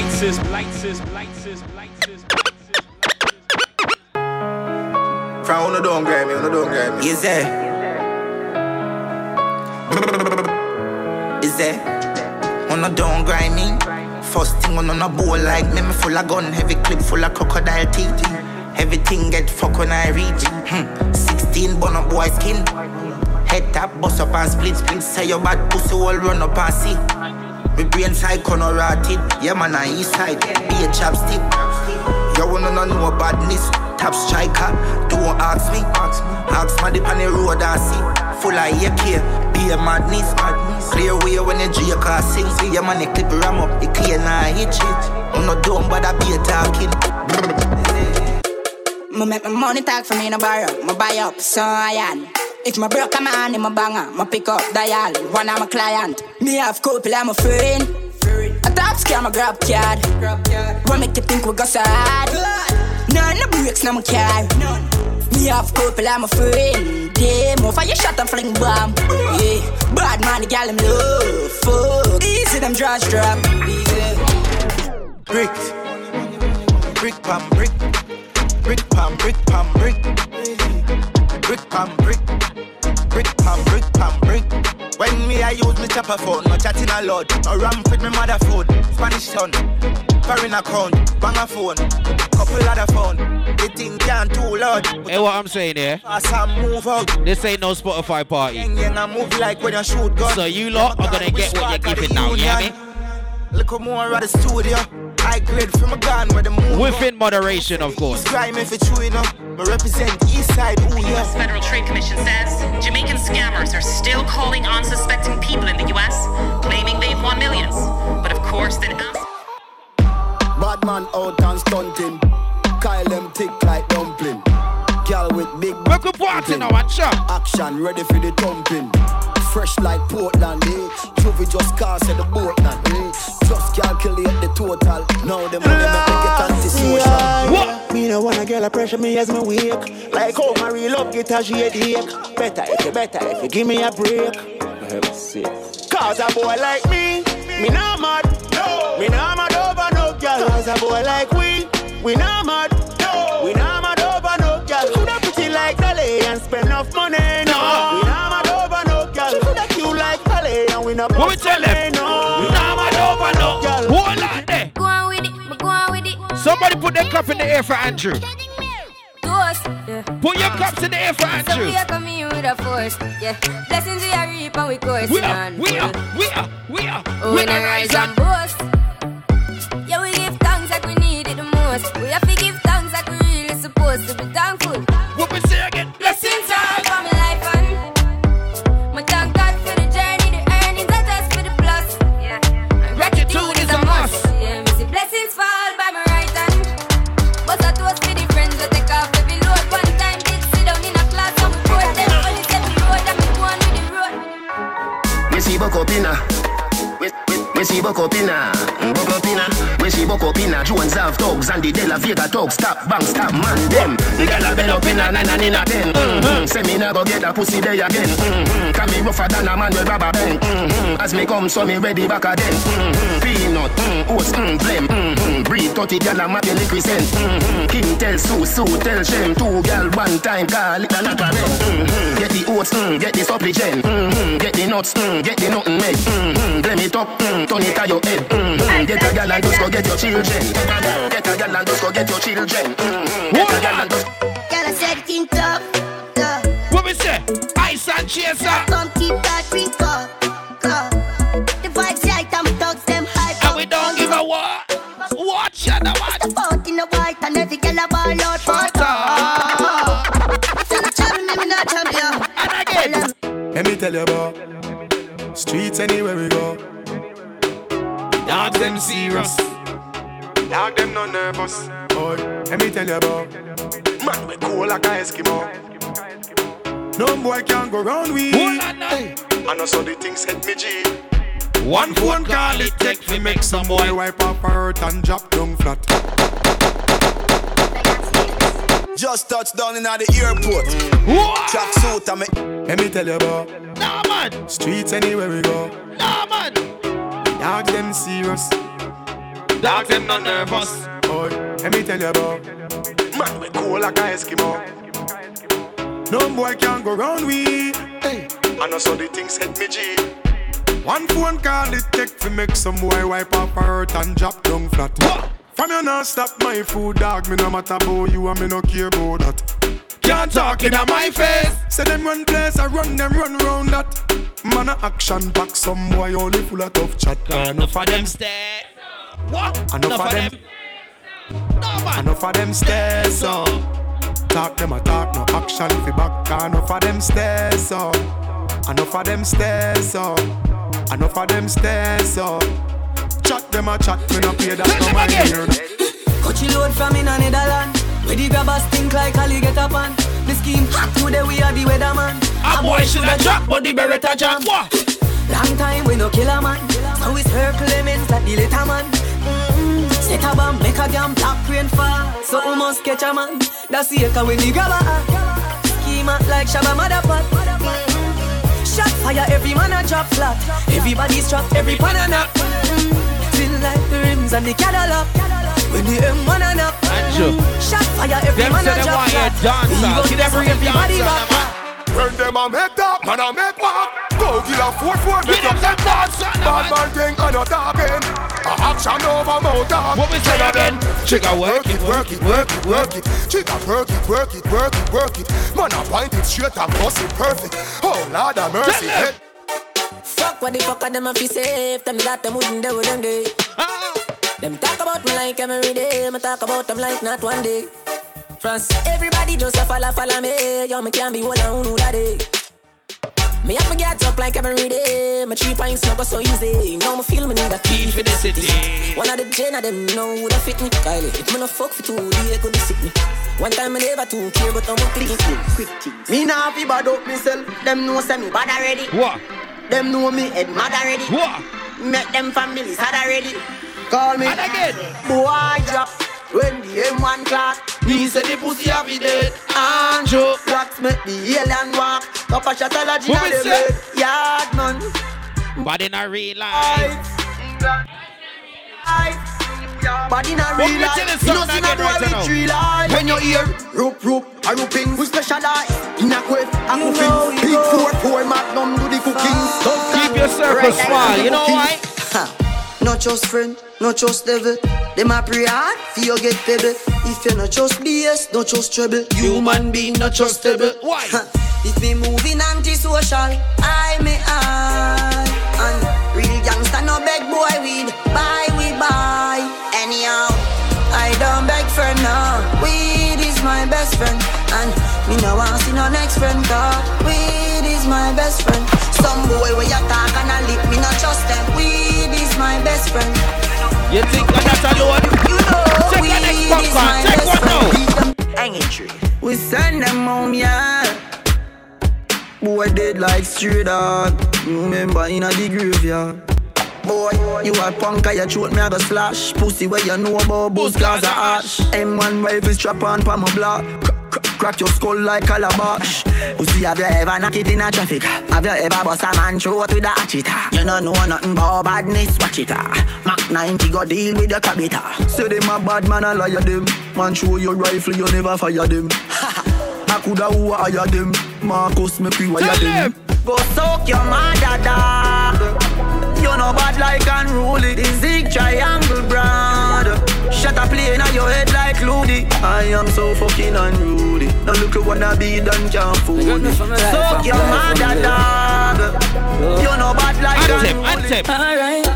Speaker 28: lights
Speaker 6: is, lights is, lights is, lights is, lights is.
Speaker 21: From on the don't grab me, on the don't grab me. Is that? Is that? On the don't grind me. First thing on on a bowl like me, me full of gun, heavy clip full of crocodile teeth. Everything get fuck when I reach. Hmm. 16 bun up boy skin. Head tap, bust up and split split. Say your bad pussy all run up and see. Me brain side corner rotted. Yeah man, I east side. Be a chapstick. You wanna know no badness. Top striker, don't ask me. Ask me dip on the road I see. Full of AK, be a madness. Clear way when you drink or sing. See your money clip ram up, it clear now I hit it. I'm not dumb, but I be a talking.
Speaker 29: Me make my money talk for me no borrow. Me buy up, so I am. If my broke a man in my banger, me pick up dial. One of my client. Me have couple, I'm a friend. A top scam, a grab card. What make you think we go sad? None no breaks, no my car. Me have couple, I'm a friend. Damn, off your shot and fling bomb. Yeah, bad man, the gal him love. Fuck, easy them draws drop.
Speaker 21: Brick, brick pam brick, brick pam brick pam brick, brick pam brick, brick pam brick pam brick. When me I use me chopper phone, no chatting a lot. No ramp with me mother phone, Spanish son, foreign account, bang a phone, couple other phone. The thing can't too loud.
Speaker 4: Hey, what I'm saying here?
Speaker 21: Fast and move out.
Speaker 4: This ain't no Spotify party.
Speaker 21: Yang yang I move like when you shoot.
Speaker 4: So you lot are gonna get what you're giving now, yeah me?
Speaker 21: Look more at the studio. I grade from a gun where the moon.
Speaker 4: Within moderation, of course.
Speaker 21: Crime if it's true enough. But represent East Side, ooh
Speaker 30: Trade Commission says Jamaican scammers are still calling unsuspecting people in the U.S., claiming they've won millions. But of course, then
Speaker 31: Bad man out and stunting. Kyle them tick like dumpling. Girl with big
Speaker 4: Welcome Party now, watch out.
Speaker 21: Action ready for the thumping. Fresh like Portland, eh? Juvie just cast at the boat now, eh? Just calculate the total. Now them money make me get antisocial.
Speaker 32: What? Me no wanna get a pressure me as me wake. Like how my real love get a shade ache. Better if you better if you give me a break. Cause a boy like me, me not mad. No. Me not mad over no girl. Cause a boy like we, we not mad. No. We not
Speaker 4: Their cup in the air for Andrew.
Speaker 33: Yeah.
Speaker 4: Put your cups in the air for
Speaker 33: So
Speaker 4: Andrew.
Speaker 33: we are coming with a force, yeah. Blessings we are reap and we coursing
Speaker 4: We are, we are, we are, we are.
Speaker 33: Oh, we not rise and boast. We, we see
Speaker 34: Bokopina. Bokopina. We see Bokopina. Jones have thugs and the De La Vega thugs. Stop, bang, stop, man, them. Girl a bell up in a nine and in a ten. Mm-hmm. Say me nah go get a pussy there again. Mm-hmm. Can me rougher than a man with rubber band. Mm-hmm. As me come, so me ready back again. Mm-hmm. Peanut, mm, oats, mm, blem. Mm-hmm. Breed 30 gal a map you represent. Mm-hmm. King tell Sue, Sue tell Shem. Two gal one time call it a a rent. Mm-hmm. Get the oats, mm, get the supplicant. Mm-hmm. Get the nuts, mm, get the nothing made. Mm-hmm. Blame it up, mm, turn it to your head. Mm-hmm. Get a gal and just go get your children. Get a gal and just go get your children. Mm-hmm. Get a gal and just
Speaker 35: Girl, I said it in tough, tough.
Speaker 4: What we say? Ice and chaser.
Speaker 35: Come keep that drink up, up. The vibes right and thugs them hype
Speaker 4: And we don't give a what. Watch out, now watch.
Speaker 35: The boat in the white and every girl a ball out for talk. The trouble me, me not trouble you.
Speaker 4: And.
Speaker 32: Let me tell you about streets anywhere we go.
Speaker 4: Dog them serious.
Speaker 32: Dog them no nervous. Boy, let me tell you about man we cool like a Eskimo. No boy can go round we. Hey, I know so the things hit me G.
Speaker 4: One phone call it take to make some boy
Speaker 32: wipe up her hurt and drop down flat.
Speaker 21: Just touched down in at the airport. Track suit and me.
Speaker 32: Let me tell you about
Speaker 4: Nah man,
Speaker 32: streets anywhere we go.
Speaker 4: nah man.
Speaker 32: Dog them serious.
Speaker 4: Dog them not nervous.
Speaker 32: Boy, let me tell you about man we cool like a Eskimo. No boy can go round we. Hey, I know so the things hit me G. One phone call it take to make some boy wipe up hurt and drop down flat. From you not stop my food, dog. Me no matter about you and me no care about that.
Speaker 4: Can't talk in my face.
Speaker 32: Say them run place, I run them run round that. Man a action back, some boy only full of tough chat.
Speaker 4: Enough of them stay. What?
Speaker 32: Enough of them. Enough of them stairs so. Talk them a talk, no action fi back. Enough of them stairs so. Enough of them stairs so. Enough of them stairs so. Chat them a chat, me no pay that no mind here.
Speaker 8: Coachy load from in a Netherland. Where the grabbers think like Ali get up on. The scheme hot today, we are the weatherman.
Speaker 4: A boy shoulda drop, but the Beretta jam. What?
Speaker 8: Long time we no kill a man. So we circle lemons like the little man. Set a bomb, make a damn black rain fall. So we must catch a man. That's the echo when the grabber act like Shabba. Mm-hmm. Shot fire, every man a drop flat. Everybody's trapped, every pan a knock. Feel like the rims and the Cadillac. When the M1 a knock. Shot fire, every
Speaker 4: Them
Speaker 8: man a drop flat.
Speaker 4: dancehall.
Speaker 8: Even
Speaker 4: Give them
Speaker 8: bring
Speaker 4: some
Speaker 8: everybody
Speaker 4: dancehall,
Speaker 8: back.
Speaker 32: When them a make talk, man a make walk. Go kill a four four, make them them dance. Bad man thing I no talking. A action over mouth talk.
Speaker 4: What we say again?
Speaker 32: Chicka work it, work it, work it, work it. Chicka work it, work it, work it, work it. Man a point it straight and bust it perfect. Oh Lord have mercy. Hey.
Speaker 8: Fuck what the fuck are them a fi safe Tell me that them wouldn't do with them day ah. Them talk about me like every day Me talk about them like not one day France, everybody just a follow, follow me Yo, me can't be one on who that day
Speaker 9: Me have to get up like every day. My three pints never so easy. Now me feel me need a key for the city. One of the gen of them know who that fit me. Kylie, if me no fuck for two, they could sick me. One time I never too care, but I'm a quick quick things.
Speaker 35: Me nah fi bad up myself. Them know say me bad already.
Speaker 4: What?
Speaker 35: Them know me head mad already.
Speaker 4: What?
Speaker 35: Make them families had already. Call me.
Speaker 4: And again.
Speaker 35: Boy drop. When the M1 clock. Me say the pussy have be dead. Andrew. Blacks make the alien walk. Cup of shot allergy
Speaker 4: Who
Speaker 35: na
Speaker 4: me
Speaker 35: the
Speaker 4: say?
Speaker 35: bed. Yard man.
Speaker 4: But in a real life.
Speaker 35: Body na
Speaker 4: But
Speaker 35: real life.
Speaker 4: tell you
Speaker 35: You know
Speaker 4: something
Speaker 35: see na
Speaker 4: again
Speaker 35: boy with
Speaker 4: now.
Speaker 35: three life. When you hear rope rope a roping, we specialize in a quiff a cooking. Big four four magnum do the cooking.
Speaker 4: Keep your circle small. You know why?
Speaker 35: Not just friend, not just devil. Them a pray hard for you get pebble. If you not just BS, not just trouble. Human being not trustable.
Speaker 4: Why?
Speaker 35: If me moving antisocial, I may I. And real gangsta no beg boy weed. Buy we buy. Anyhow, I don't beg for now. Weed is my best friend. And me no want see no next friend dog. Weed is my best friend. Some boy where you talk and I lip, me not trust them. Weed is my best friend.
Speaker 4: You think that that's alone?
Speaker 35: You know,
Speaker 4: Check the next
Speaker 35: weed is
Speaker 4: popcorn.
Speaker 35: my
Speaker 4: Check
Speaker 35: best
Speaker 4: one
Speaker 35: friend.
Speaker 4: now.
Speaker 35: Hanging tree. We send them home, yeah. Boy dead like straight dog. Remember in a the graveyard. Boy, you a punk, I throat me a go slash. Pussy where you know about booze cause of ash. M1 rifle strap on pa my block. Crack, your skull like calabash. Pussy, have you ever knock it in a traffic? Have you ever bust a man throat with a hatchet? You don't know nothing about badness, watch it. ah. Mac 90 go deal with your cabita. Say them a bad man, I liar them. Man show your rifle, you never fire them. I coulda who hire them. Marcus, me pre-wire them. Go soak your mother dog. You know bad like unruly. The zig triangle brand. Shut up play in your head like Loody. I am so fucking unruly. Now look at what I be done can't fool me. Soak your mother dog. You know bad like unruly.
Speaker 9: Alright,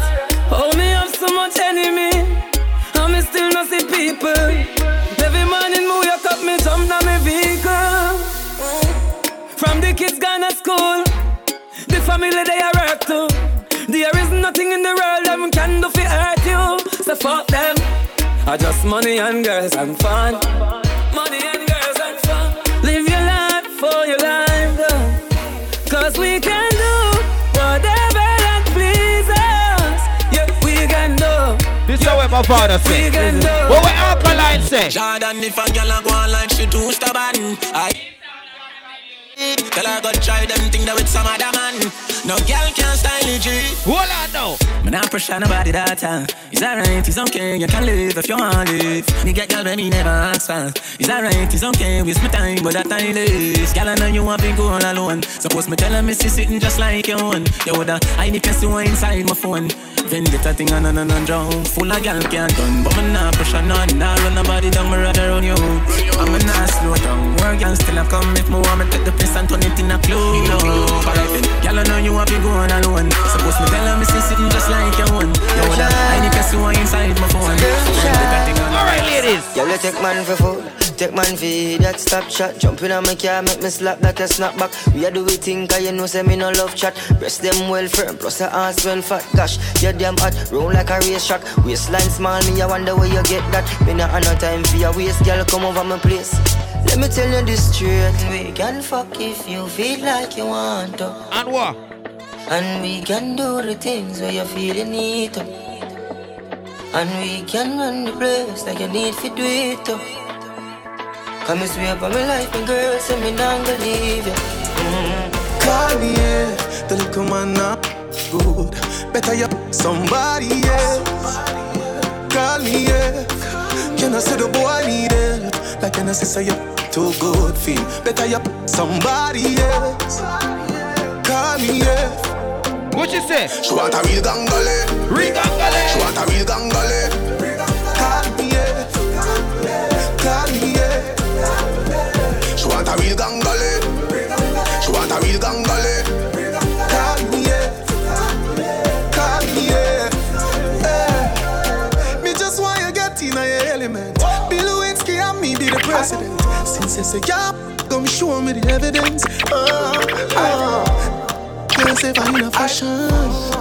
Speaker 9: oh me have so much enemy, and me still not see people. Every morning me wake up, me jump down me vehicle. From the kids gone to school, the family they are work to. There is nothing in the world them can do for hurt you. So fuck them. I just money and girls and fun. Money and girls and fun. Live your life for your life, though. Cause we can do whatever that pleases. Yeah, we can do.
Speaker 4: This is what my father say.
Speaker 9: We can do.
Speaker 4: What what Alkaline say?
Speaker 36: Jordan, if a girl a go on like she too stubborn, I tell her go try them thing that with some other man. No girl can style it, G.
Speaker 4: Hold on now.
Speaker 36: Me not pressure nobody that time. It's alright, it's okay, you can live if you want live. Me get girl when me never ask for. It's alright, it's okay, waste my time, but that time is. Girl, I know you want to go all alone. Suppose me tell her me see sitting just like your own. You woulda I need to see what inside my phone. Vendetta thing on and on and drown. Full of gal can't done, but me not pressure none. Nah run nobody down, me rather run you. I'm a not slow down. Work gal still a come if me want me take the piss and turn it in a clue. Gal, I know you want to go all alone. Suppose me tell her me see sitting just like your own. You woulda I need to see what inside my phone. Vendetta thing on.
Speaker 4: Alright, ladies.
Speaker 35: Yo, you take man for food, take man for that stop shot. Jump in on my car, make me slap like a snapback. We a do we think, cause you know say me no love chat. Breast them well firm, plus the ass well fat. Gosh, you damn hot, roll like a race track. Waistline small, me I wonder where you get that. Me not have no time for your waist, girl, come over my place. Let me tell you this straight. We can fuck if you feel like you want to.
Speaker 4: And what?
Speaker 35: And we can do the things where you feel you need to. And we can run the place like you need to do it too. Come and swear for my life and girl, say me not gonna leave you. Mm.
Speaker 32: Call me, yeah. The little man not good. Better you somebody else. Call me, yeah. Can I say the boy need help? Like say say you too good feel? Better you somebody else. Call me, yeah.
Speaker 4: What you say?
Speaker 32: She want a real gangale.
Speaker 4: Real gangale.
Speaker 32: She want a real gangale. Call me, yeah. Call me, yeah. She want a real gangale. President. Since you say yeah, come show me the evidence. Uh, uh. Expensive and in a fashion.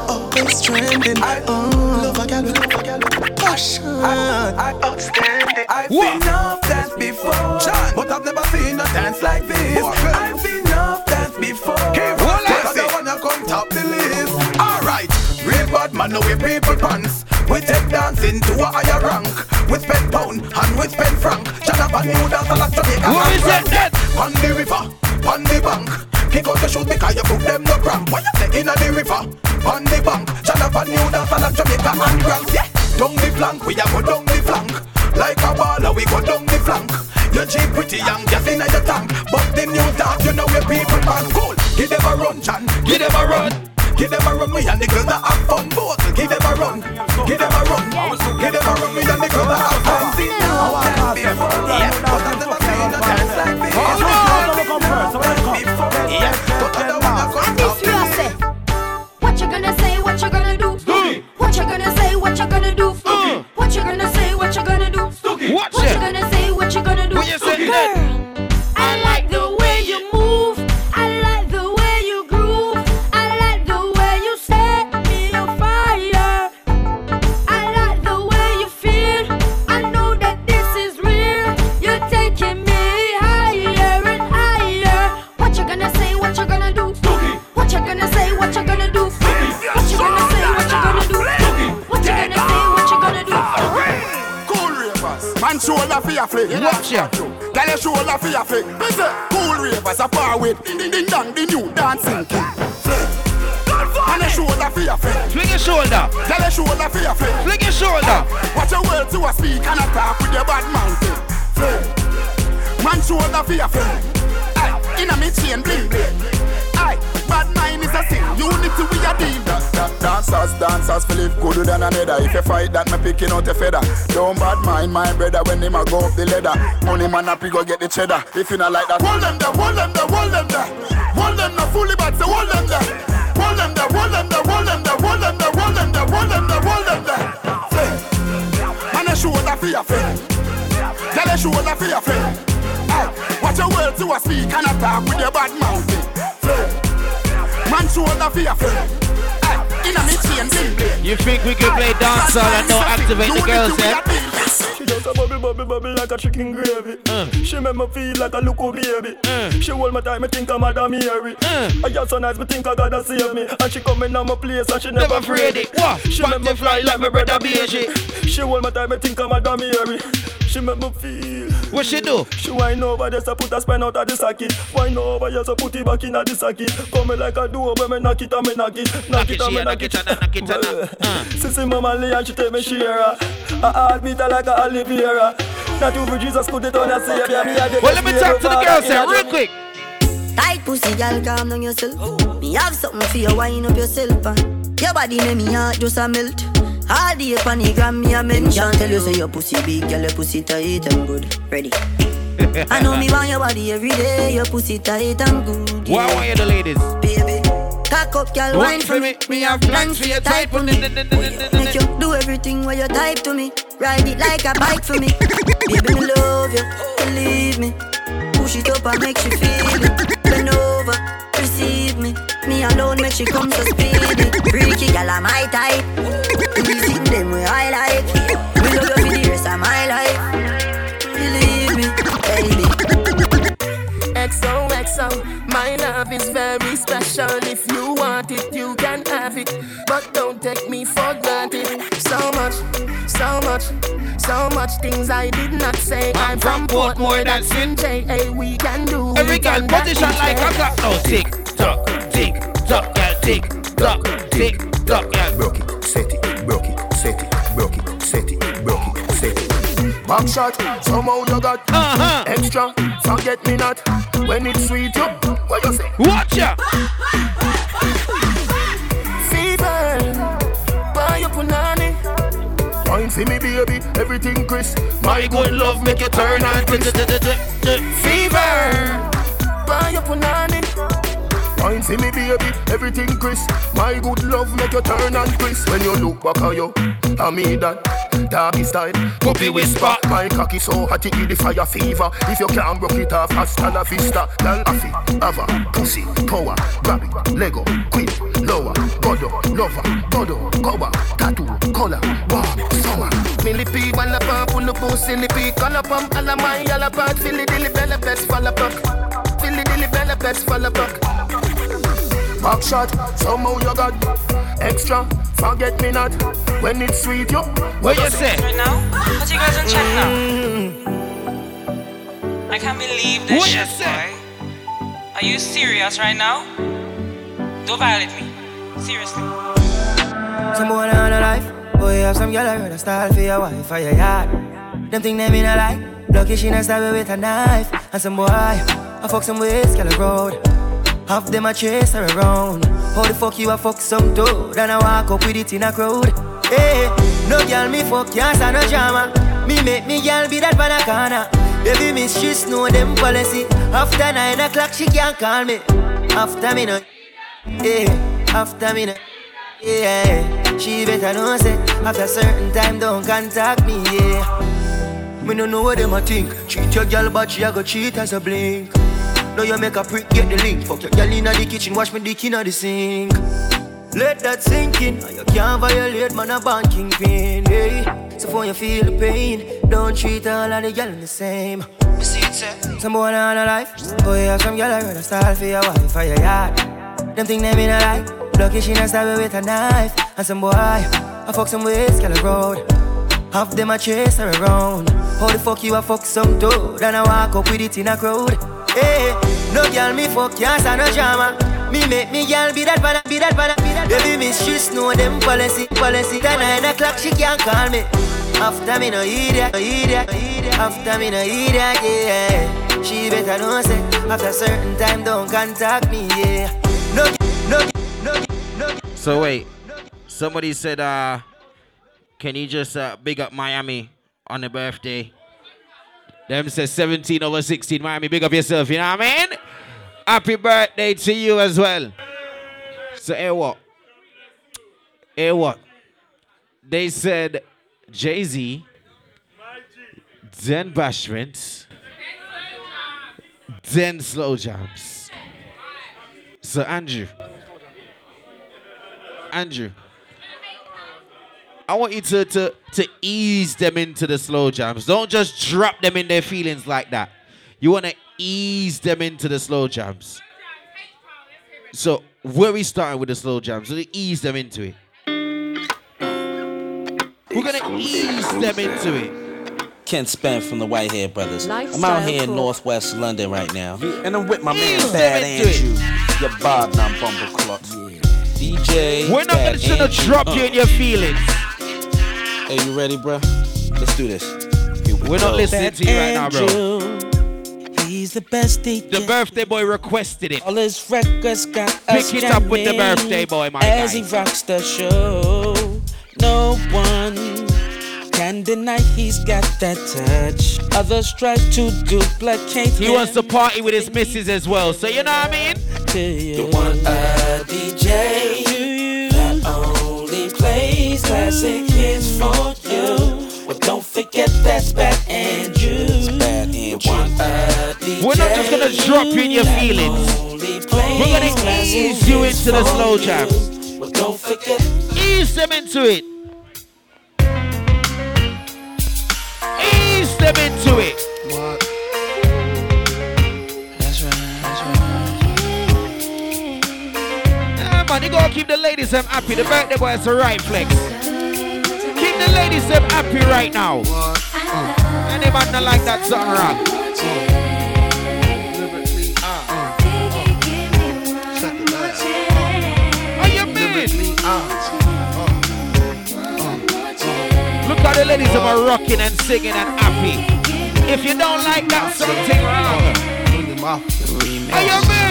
Speaker 32: Always trending. Oh, love a gal with passion. Outstanding.
Speaker 33: I've seen enough dance before, but I've never seen a dance like this. I've seen enough dance before, but I don't wanna come top the list. Alright, real bad man, no we people pants. We take dancing to a higher rank. We spend pound and we spend franc. Jonathan new dance a lot Jamaica.
Speaker 4: Who is it then?
Speaker 33: On the river, on the bank. Kick out the shoes because you put them no cramp. Why you say inna the river, on the bank? Jonathan new dance a lot Jamaica and Grant. Yeah, down the flank, we a go down the flank. Like a baller, we go down the flank. You cheap pretty young, gas inna your tank. But the new dance, you know where people man cool. Give them a run, Chan. Give them a run. Give them a run, me and the girls that have fun. Both, give them a run. Give them a run. Give them a run, me and the girls that have fun. See now, dance before.
Speaker 3: Shoulder for your flick.
Speaker 4: Watch ya.
Speaker 3: Girl, your shoulder for your say, cool ravers a par with ding ding ding dong, the new dancing king. And your shoulder for your flick.
Speaker 4: Fling your shoulder.
Speaker 3: Girl, your shoulder for your flick.
Speaker 4: Fling your shoulder.
Speaker 3: Watch your words to a speak and a talk with your bad mountain. Man shoulder for your flick. Aye, inna me chain bling bling. Bad mind is a sin. Unity we a deal. Da- da- Dancers, dancers, live good than another. If you fight that, me picking out a feather. Don't bad mind my brother when him a go up the ladder. Money man up, he go get the cheddar. If you not like that, hold them there, hold them there, hold them there. Hold them there, fully bad, so hold them there. Hold them there, hold them there, hold them there, hold them there, hold them there, hold them there, hold them there. Man, a shoulder for your friend. Tell shoulder for your friend. Aye, Watch your words to a speak and a talk with your bad mountain. Fling. Man, shoulder for your friend. Inna me chain, bling bling.
Speaker 4: You think we can play dancehall and don't activate the girls, eh?
Speaker 37: She just a bubble, bubble, bubble like a chicken gravy. She make me feel like a local baby. She hold my time, me think I'm Madame Mary. I just so nice, me think I gotta save me. And she come in on my place and she never afraid it.
Speaker 4: What?
Speaker 37: She make me fly like my brother BG. She hold my time, me think I'm Madame Mary. She make me feel.
Speaker 4: What she do?
Speaker 37: She wine over there, so put a spine out of the socket. Wine over here, so put it back in the socket. Come me like a door, when me knock it and me knock it. Knock it and me knock it.
Speaker 4: knock it,
Speaker 37: Sissy mama lay and she take me share I heart beat her like a Oliviera Not you for Jesus could it on a savior Me a the
Speaker 4: Well, let me talk to the
Speaker 37: father
Speaker 4: girls
Speaker 37: in
Speaker 4: here,
Speaker 37: a
Speaker 4: real
Speaker 37: dream.
Speaker 4: quick.
Speaker 35: Tight pussy, girl, calm down yourself. Me have something for you, wind up yourself. Uh. Your body make me heart just a melt. All day on the gram, me a mention. Tell you say your pussy big, girl, your pussy tight and good. Ready? I know me want your body every day. Your pussy tight and good.
Speaker 4: Why
Speaker 35: yeah.
Speaker 4: want you the ladies?
Speaker 35: Baby, cock up, girl, wine for me.
Speaker 4: Me have plans for your type
Speaker 35: for me. Make you do everything where you type to me. Ride it like a bike for me. Baby, me love you, believe me. Push it up and make she feel it. Bend over, receive me. Me alone make she come so speedy. Freaky gal, I'm my type. I like. We love you for the rest of my life. Believe me, baby.
Speaker 11: XOXO, my love is very special. If you want it, you can have it. But don't take me for granted. So much, so much, so much things I did not say. I'm from Portmore, that's in J.A. We can do.
Speaker 4: Every girl
Speaker 11: can
Speaker 4: position
Speaker 11: that
Speaker 4: like a
Speaker 11: each
Speaker 4: clock. No, tick tock, tick tock, girl, tick tock, tick tock, girl.
Speaker 3: Broke it, set it, broke it, set it, broke it, set it, broke it, set it. Back shot, somehow you got
Speaker 4: uh-huh.
Speaker 3: extra. Forget me not when it's sweet. You, what you say?
Speaker 4: Watch ya.
Speaker 11: Fever, buy your punani.
Speaker 3: Wine for me, baby, everything crisp.
Speaker 11: My good love make you turn on Fever, buy your punani.
Speaker 3: Wine for me, baby, everything crisp. My good love make you turn and crisp. When you look back at you, I mean that. doggy style. Puppy whisper, my cocky so hot it give the fire fever. If you can't broke it off, hasta la vista. Girl, affy, ava, pussy, power, grab it, Lego, quick, lower, godo, lover, godo, cover, tattoo, color, wow, summer. Millipede, walla pump, pull up, pussy, lippy, color pump, alla my, alla part, filly dilly, bella best, fall apart. Filly dilly, bella best, fall apart. Back shot, somehow you got extra. Forget me not when it's sweet, yo.
Speaker 4: What you say?
Speaker 38: Right now? Put you guys in check now. Mm. I can't believe this
Speaker 4: What
Speaker 38: shit,
Speaker 4: you
Speaker 38: boy. Are you serious right now? Don't violate me. Seriously.
Speaker 39: Some boy on a life. Boy, have some girl I rather style for your wife or your yard. Them think they mean a lie. Lucky she not stab with a knife. And some boy, I fuck some ways, girl road. Half them a chase her around. How the fuck you a fuck some dude? And I walk up with it in a crowd. Hey, no girl me fuck, can't no drama. Me make me girl be that banana. Baby miss, she know them policy. After nine o'clock, she can't call me. After me no, yeah. After me no, yeah. She better know say after certain time don't contact me, yeah. Me no know what them a think. Cheat your girl, but she a go cheat as a blink. Now you make a prick, get the link. Fuck your girl inna the kitchen, wash me dick inna the sink. Let that sink in. You can't violate man a banking pin. Hey. So for you feel the pain, don't treat all of the girl the same. You see it, sir? Some boy on a life. Boy, have some girl I rather style for your wife or your yard. Them think they mean a lie. Lucky she not stab with a knife. And some boy, I fuck some ways, girl road. Half them a chase her around. How the fuck you a fuck some dude? And I walk up with it in a crowd. Hey, no girl me fuck, can't stand no drama. Me make me girl be that banana, be that banana, be that Baby she know them policy, policy. Then nine o'clock she can't call me. After me no idiot, no idiot, no idiot. After me no idiot, yeah. She better know say after certain time don't contact me, yeah. No, no, no, no.
Speaker 4: So wait, somebody said, uh, can you just uh, big up Miami on the birthday? Them says 17 over 16 Miami, big up yourself, you know what I mean? Happy birthday to you as well. So hey what? Hey what? They said Jay-Z, then Bashment, then Slow Jams. So Andrew. Andrew. I want you to, to, to ease them into the slow jams. Don't just drop them in their feelings like that. You want to ease them into the slow jams. So, where we starting with the slow jams? So, to ease them into it. We're going to ease them into it.
Speaker 9: Ken Span from the Whitehead Brothers. I'm out here in Northwest London right now. And I'm with my man
Speaker 4: Ease
Speaker 9: Bad
Speaker 4: them into it.
Speaker 9: Andrew. Your Bob non bumble clock. DJ.
Speaker 4: We're not
Speaker 9: Bad
Speaker 4: going to
Speaker 9: Andrew.
Speaker 4: drop
Speaker 9: Uh.
Speaker 4: you in your feelings.
Speaker 9: Hey, you ready, bro? Let's do this. We
Speaker 4: We're
Speaker 9: go.
Speaker 4: not listening to you right now, bro.
Speaker 9: He's the best DJ.
Speaker 4: The birthday boy requested it.
Speaker 9: All his records got us
Speaker 4: Pick it up with the birthday boy, my
Speaker 9: As
Speaker 4: guy.
Speaker 9: he rocks the show, no one can deny he's got that touch. Others try to duplicate
Speaker 4: He
Speaker 9: him.
Speaker 4: wants to party with his missus as well. So, you know what I mean?
Speaker 9: You want a DJ classic hits for you. Well, don't forget that's Bad Andrew. Bad Andrew.
Speaker 4: We're not just gonna drop you in your feelings. We're gonna ease you into the slow jams.
Speaker 9: Well, don't forget.
Speaker 4: Ease them into it. Ease them into it. Yeah, man, you gotta keep the ladies them happy. The birthday boy is the right flex. The ladies them happy right now. Any man not like that song wrong. Are you mean? Look how the ladies them are rocking and singing and happy. If you don't like that, something wrong. Are you mean?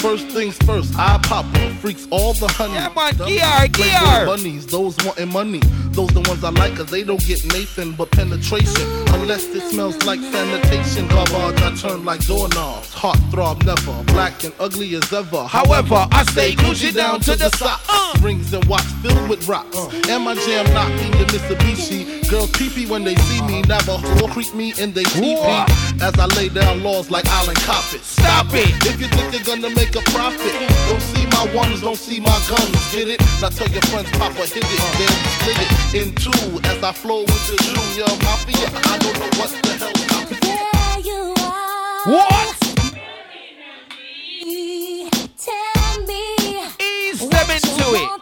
Speaker 40: First things first, I pop up. Freaks all the honey. Yeah,
Speaker 41: man, gear, gear.
Speaker 40: Bunnies, those wanting money. Those the ones I like, cause they don't get Nathan but penetration. Unless it smells like sanitation, garbage, I turn like doorknobs. Heartthrob never, black and ugly as ever.
Speaker 41: However, I stay Gucci down to the
Speaker 40: socks. Uh. Rings and watch filled with rocks. Uh. And my jam knocking the Mitsubishi. Girls creepy when they see me, never will creep me and they keep me. As I lay down laws like Island Coppet.
Speaker 41: Stop it!
Speaker 40: If you think you're gonna make a profit, don't see my ones, don't see my guns. Get it? Now tell your friends, Papa hit it, then split it in two as I flow with the junior mafia. I don't know what the hell.
Speaker 42: There you are.
Speaker 41: What? It.
Speaker 42: To. It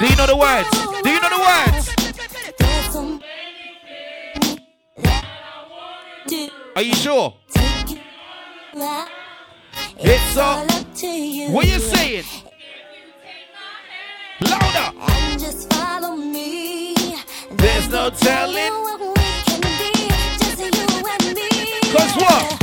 Speaker 42: do
Speaker 41: you know the words? Do you know the words? Are you sure? It's
Speaker 42: all
Speaker 41: up
Speaker 42: to you.
Speaker 41: What you saying? Louder.
Speaker 42: And just follow me.
Speaker 41: There's no telling. Cause what?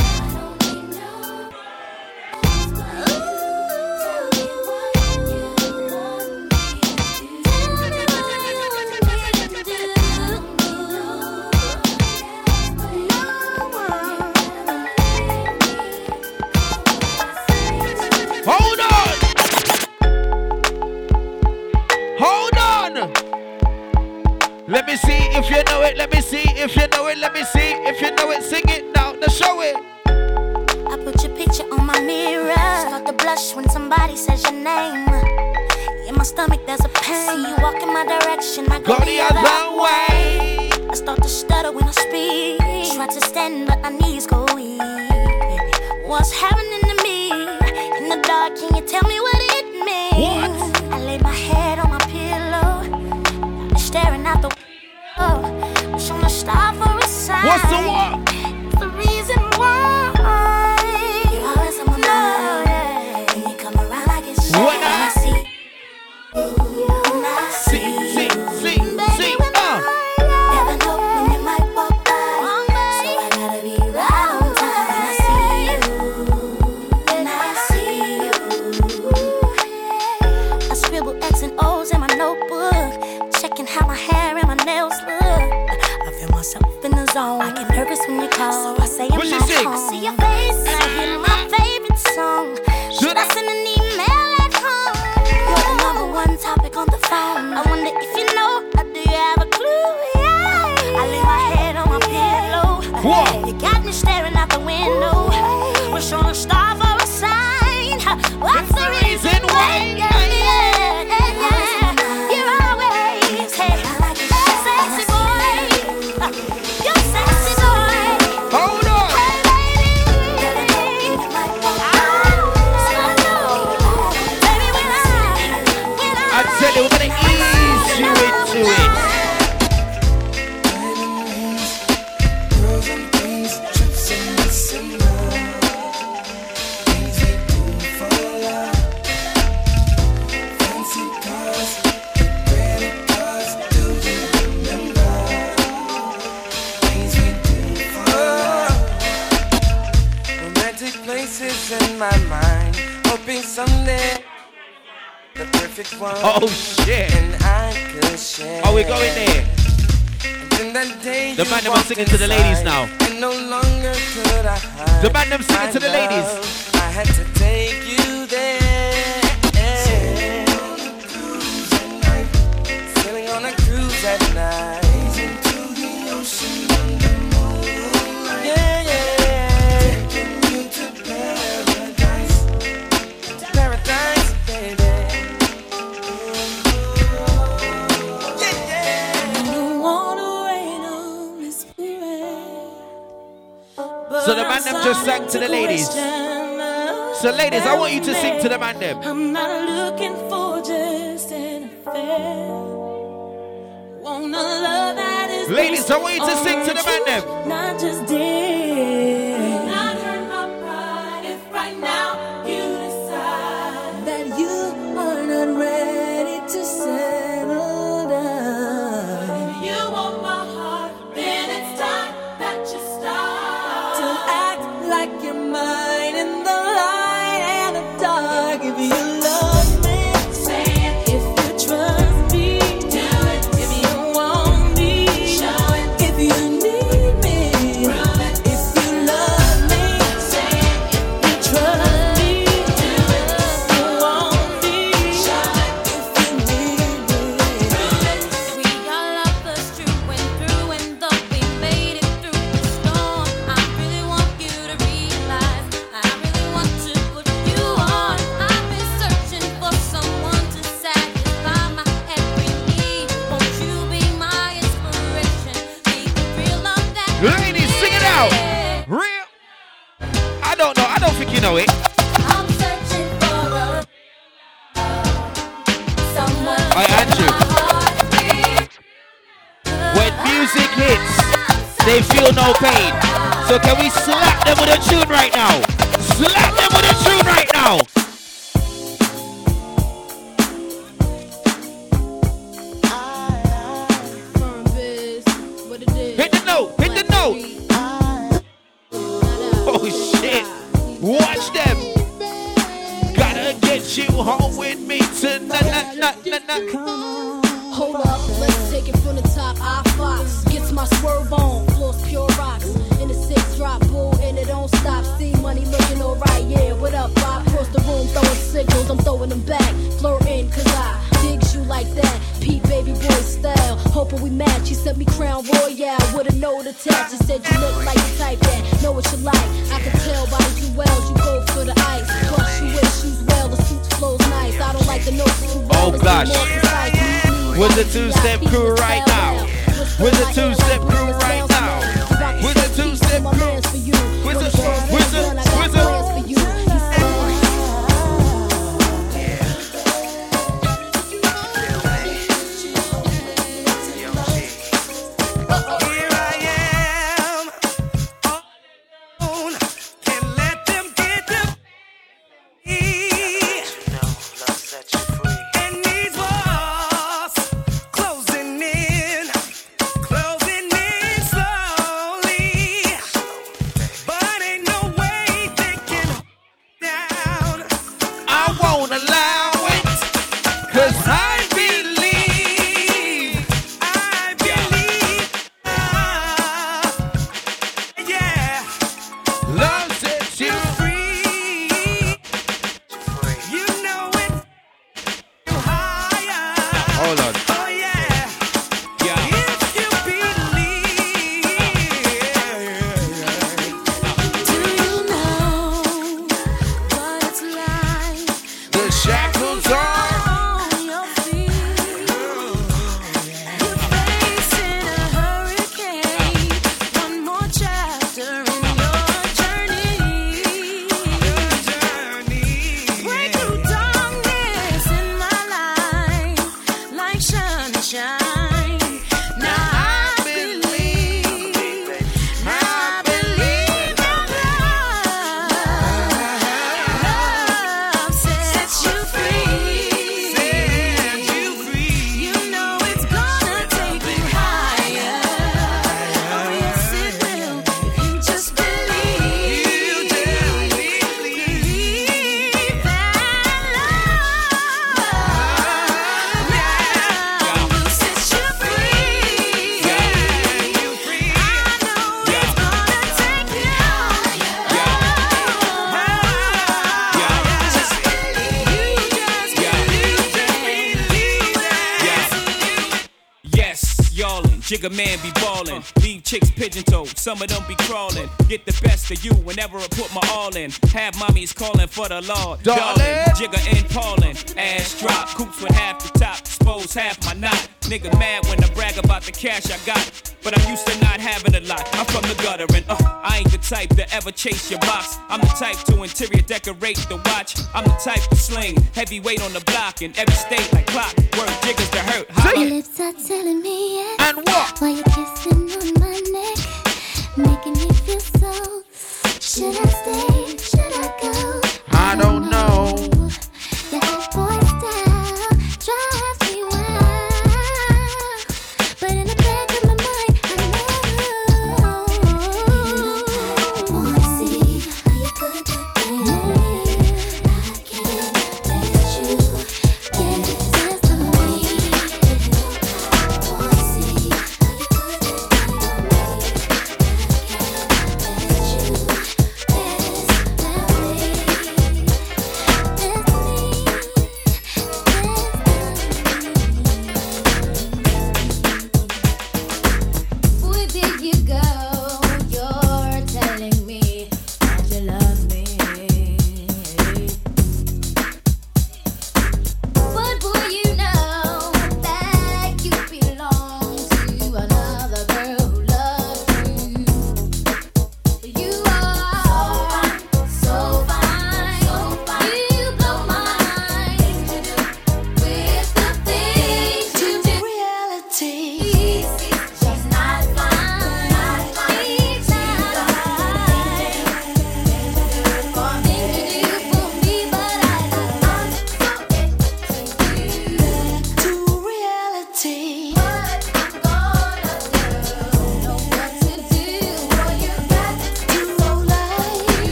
Speaker 4: Some don't
Speaker 43: be
Speaker 44: crawling. Get
Speaker 4: the
Speaker 6: best of you whenever I put my all in. Have mommies calling for the law.
Speaker 4: Darling,
Speaker 6: Jigger and Pauling, Ass drop, coops with half the top. Expose half my knot. Nigga mad when I brag about the cash I got. But I'm used to not having a lot. I'm from the gutter and uh, I ain't the type to ever chase your box. I'm the type to interior decorate the watch. I'm the type to sling heavyweight on the block in every state like clock. Word jiggers to hurt. Holla.
Speaker 42: Lips are telling me.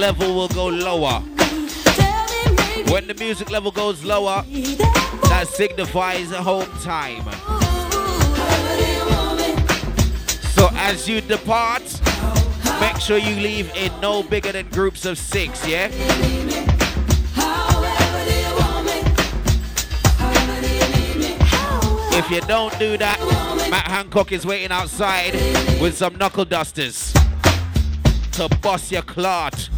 Speaker 4: Level will go lower. When the music level goes lower, that signifies home time. So, as you depart, make sure you leave in no bigger than groups of six, yeah? If you don't do that, Matt Hancock is waiting outside with some knuckle dusters to bust your clot.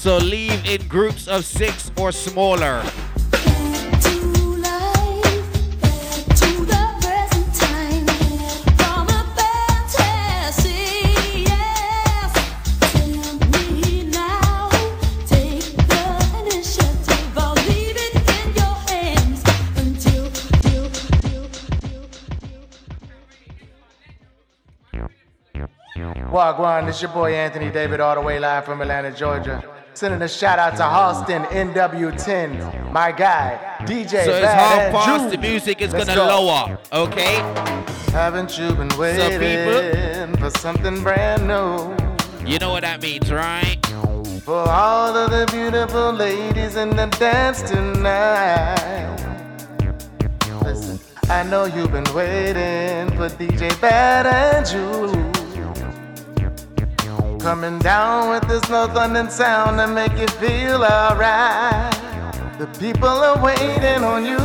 Speaker 4: So leave in groups of six or smaller.
Speaker 45: Wagwan, this your boy Anthony David, all the way live from Atlanta, Georgia. Sending a shout out to Halston NW10, my guy, DJ.
Speaker 4: So it's
Speaker 45: Bad
Speaker 4: half past,
Speaker 45: Jude.
Speaker 4: the music is
Speaker 45: Let's
Speaker 4: gonna
Speaker 45: go.
Speaker 4: lower, okay?
Speaker 45: Haven't you been waiting for something brand new?
Speaker 4: You know what that means, right?
Speaker 45: For all of the beautiful ladies in the dance tonight. Listen, I know you've been waiting for DJ Bad and Jude. Coming down with this no thunder sound to make you feel alright. The people are waiting on you.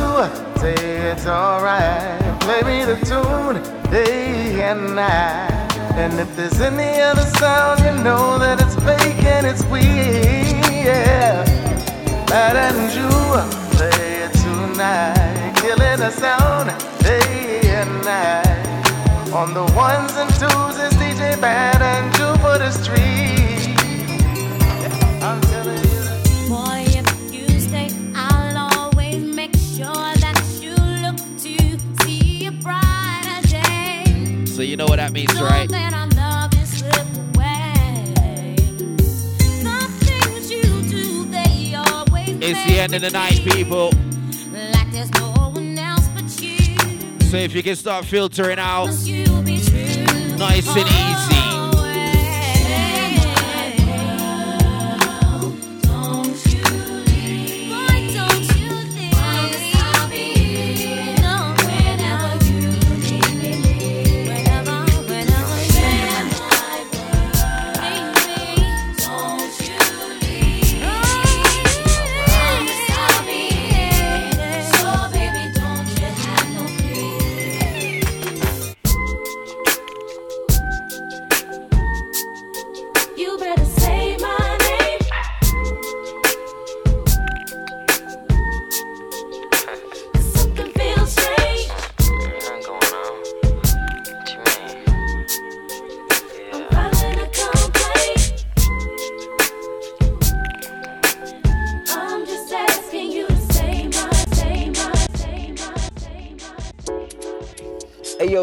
Speaker 45: Say it's alright. Play me the tune day and night. And if there's any other sound, you know that it's fake and it's weird. Yeah. Bad and you play it tonight. Killing the sound day and night. On the ones and twos, it's DJ Bad and for the street. I'm telling you.
Speaker 9: Boy, if you stay, I'll always make sure that you look to see a brighter day.
Speaker 4: So you know what that means, right?
Speaker 9: that our love is slip away. The things you do, they always
Speaker 4: It's the end of the night, people.
Speaker 9: like no one else but you.
Speaker 4: So if you can start filtering out,
Speaker 9: Must you be true?
Speaker 4: nice and easy.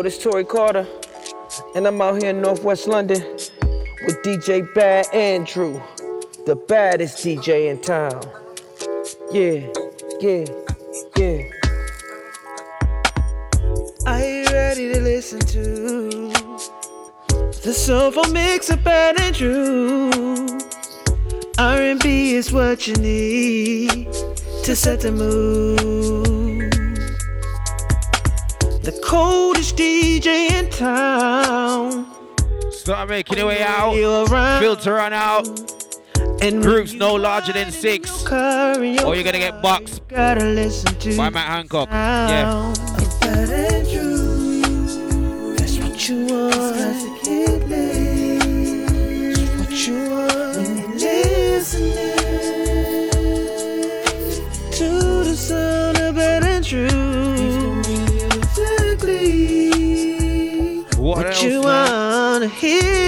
Speaker 35: This Tory Carter, and I'm out here in Northwest London with DJ Bad Andrew, the baddest DJ in town. Yeah, yeah, yeah. Are you ready to listen to the soulful mix of Bad Andrew? R&B is what you need to set the mood. The coldest DJ in town.
Speaker 4: Start making your way out. Filter on out.
Speaker 35: And
Speaker 4: Groups no larger than six. Or you're gonna get boxed
Speaker 35: Gotta listen to
Speaker 4: by Matt Hancock. Yeah. Man?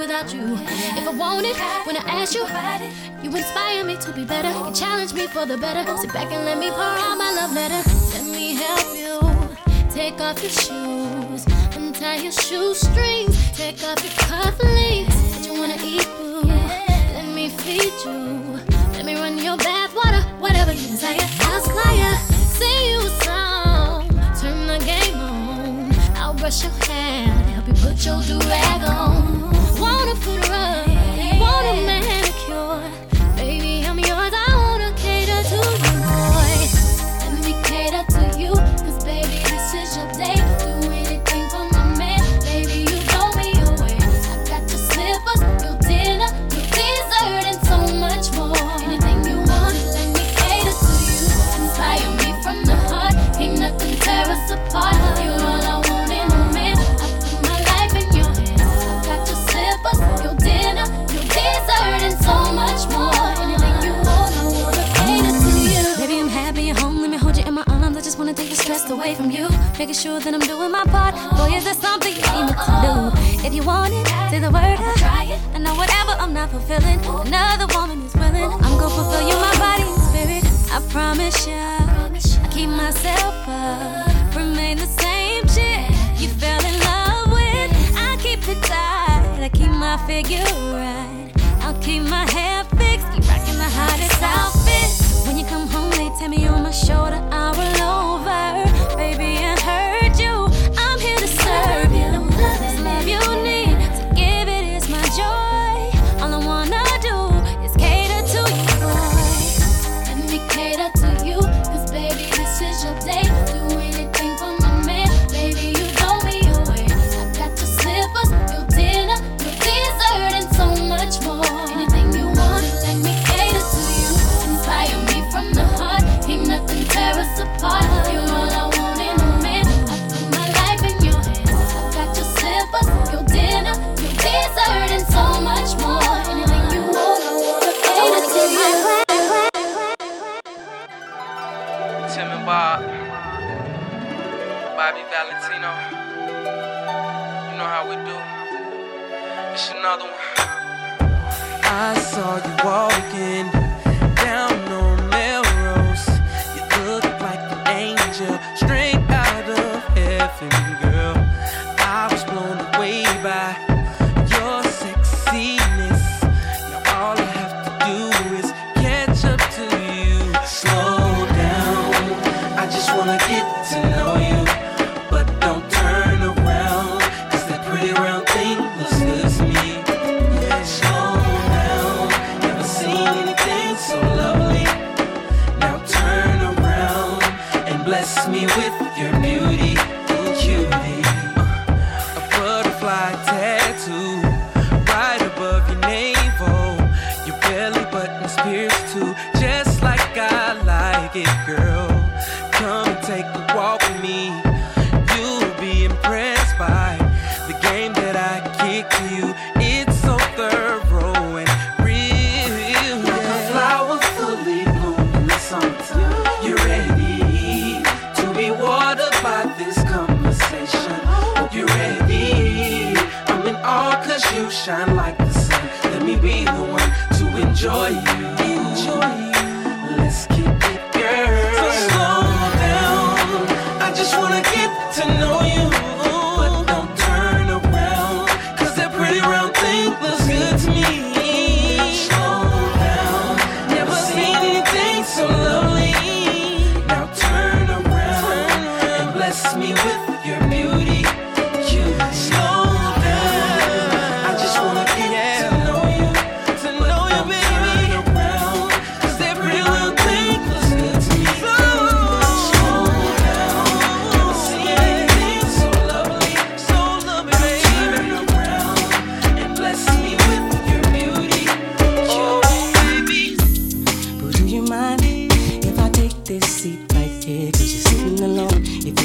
Speaker 9: without you. If I want it, when I ask you, you inspire me to be better. You challenge me for the better. Sit back and let me pour out my love letter. Let me help you. Take off your shoes, untie your shoestrings, take off your cufflinks. What you wanna eat, food, Let me feed you. Let me run your bath water, whatever you desire. I'll fire, sing you a song, turn the game on. I'll brush your hair, help you put your do rag on. the stress away from you. Making sure that I'm doing my part. Boy, is there something you need me to do? If you want it, say the word. I, I know whatever I'm not fulfilling, another woman is willing. I'm gonna fulfill you, my body and spirit. I promise you, I keep myself up, remain the same chick you fell in love with. I keep it tight, I keep my figure right. I'll keep my hair fixed, keep rocking the hottest outfit. When you come tell me on my shoulder, I roll over.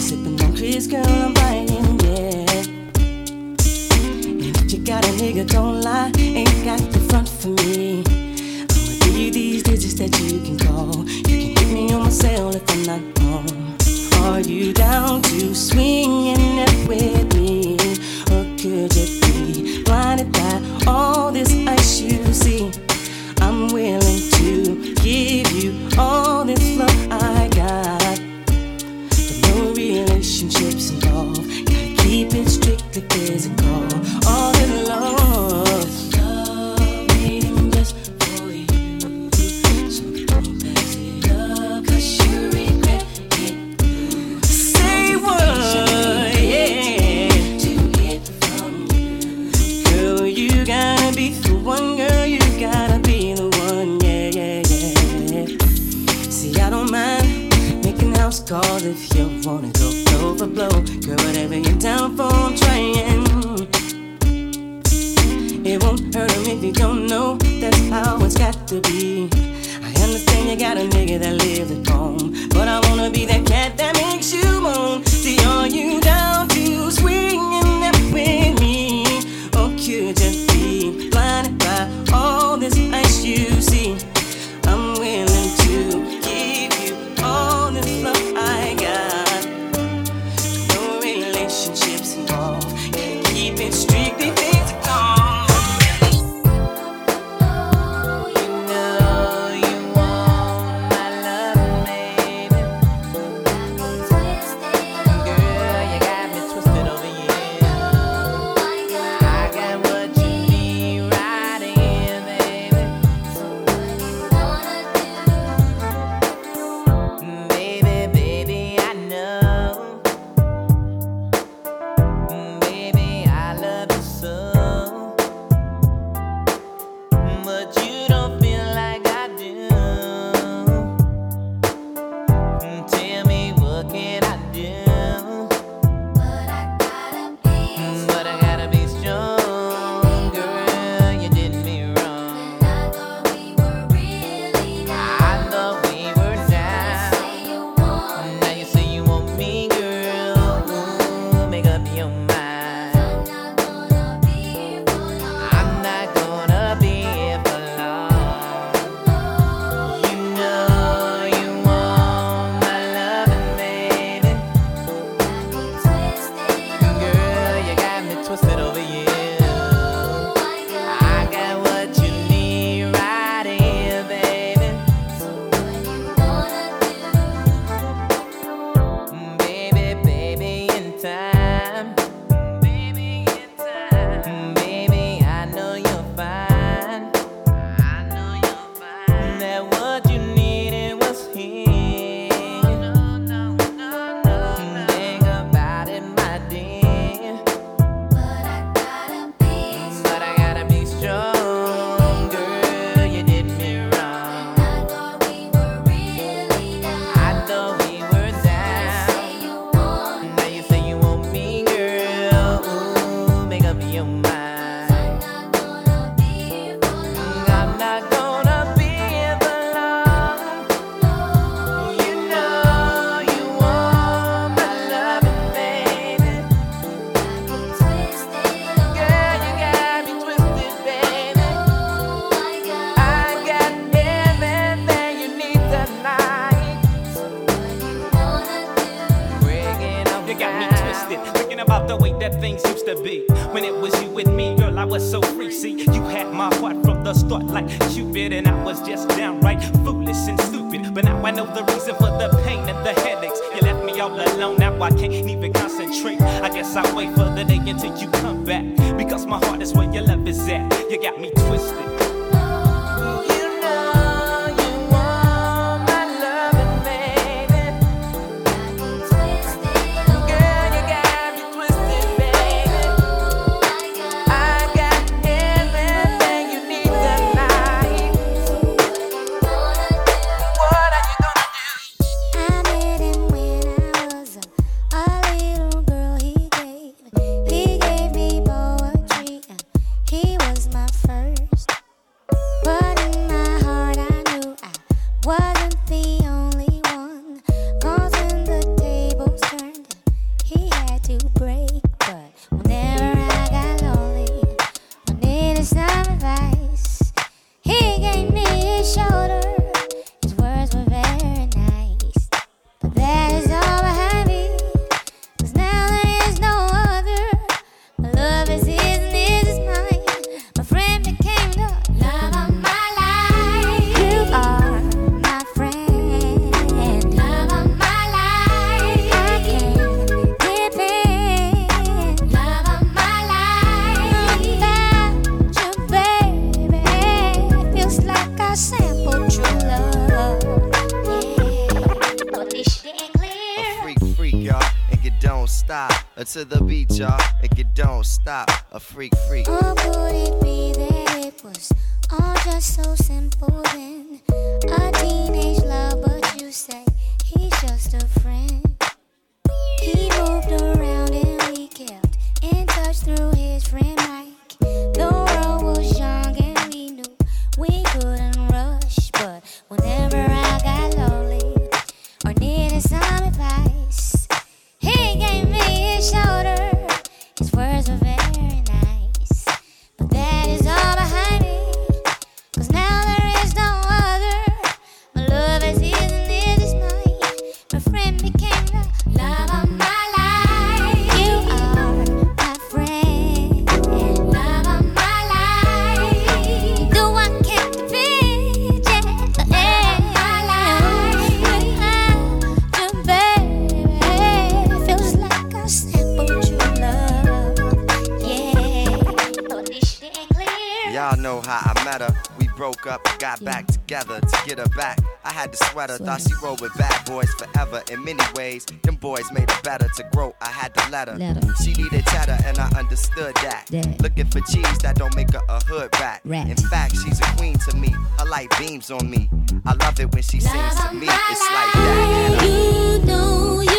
Speaker 46: sipping on trees, girl, I'm buying, yeah. If you got a nigga, don't lie, ain't got the front for me. I'ma give you these digits that you can call. You can hit me on my cell if I'm not home. Are you down to swinging it with to be.
Speaker 1: She needed cheddar, and I understood that. that. Looking for cheese that don't make her a hood rat. rat. In fact, she's a queen to me. Her light beams on me. I love it when she love sings to me. It's like that.
Speaker 41: You know you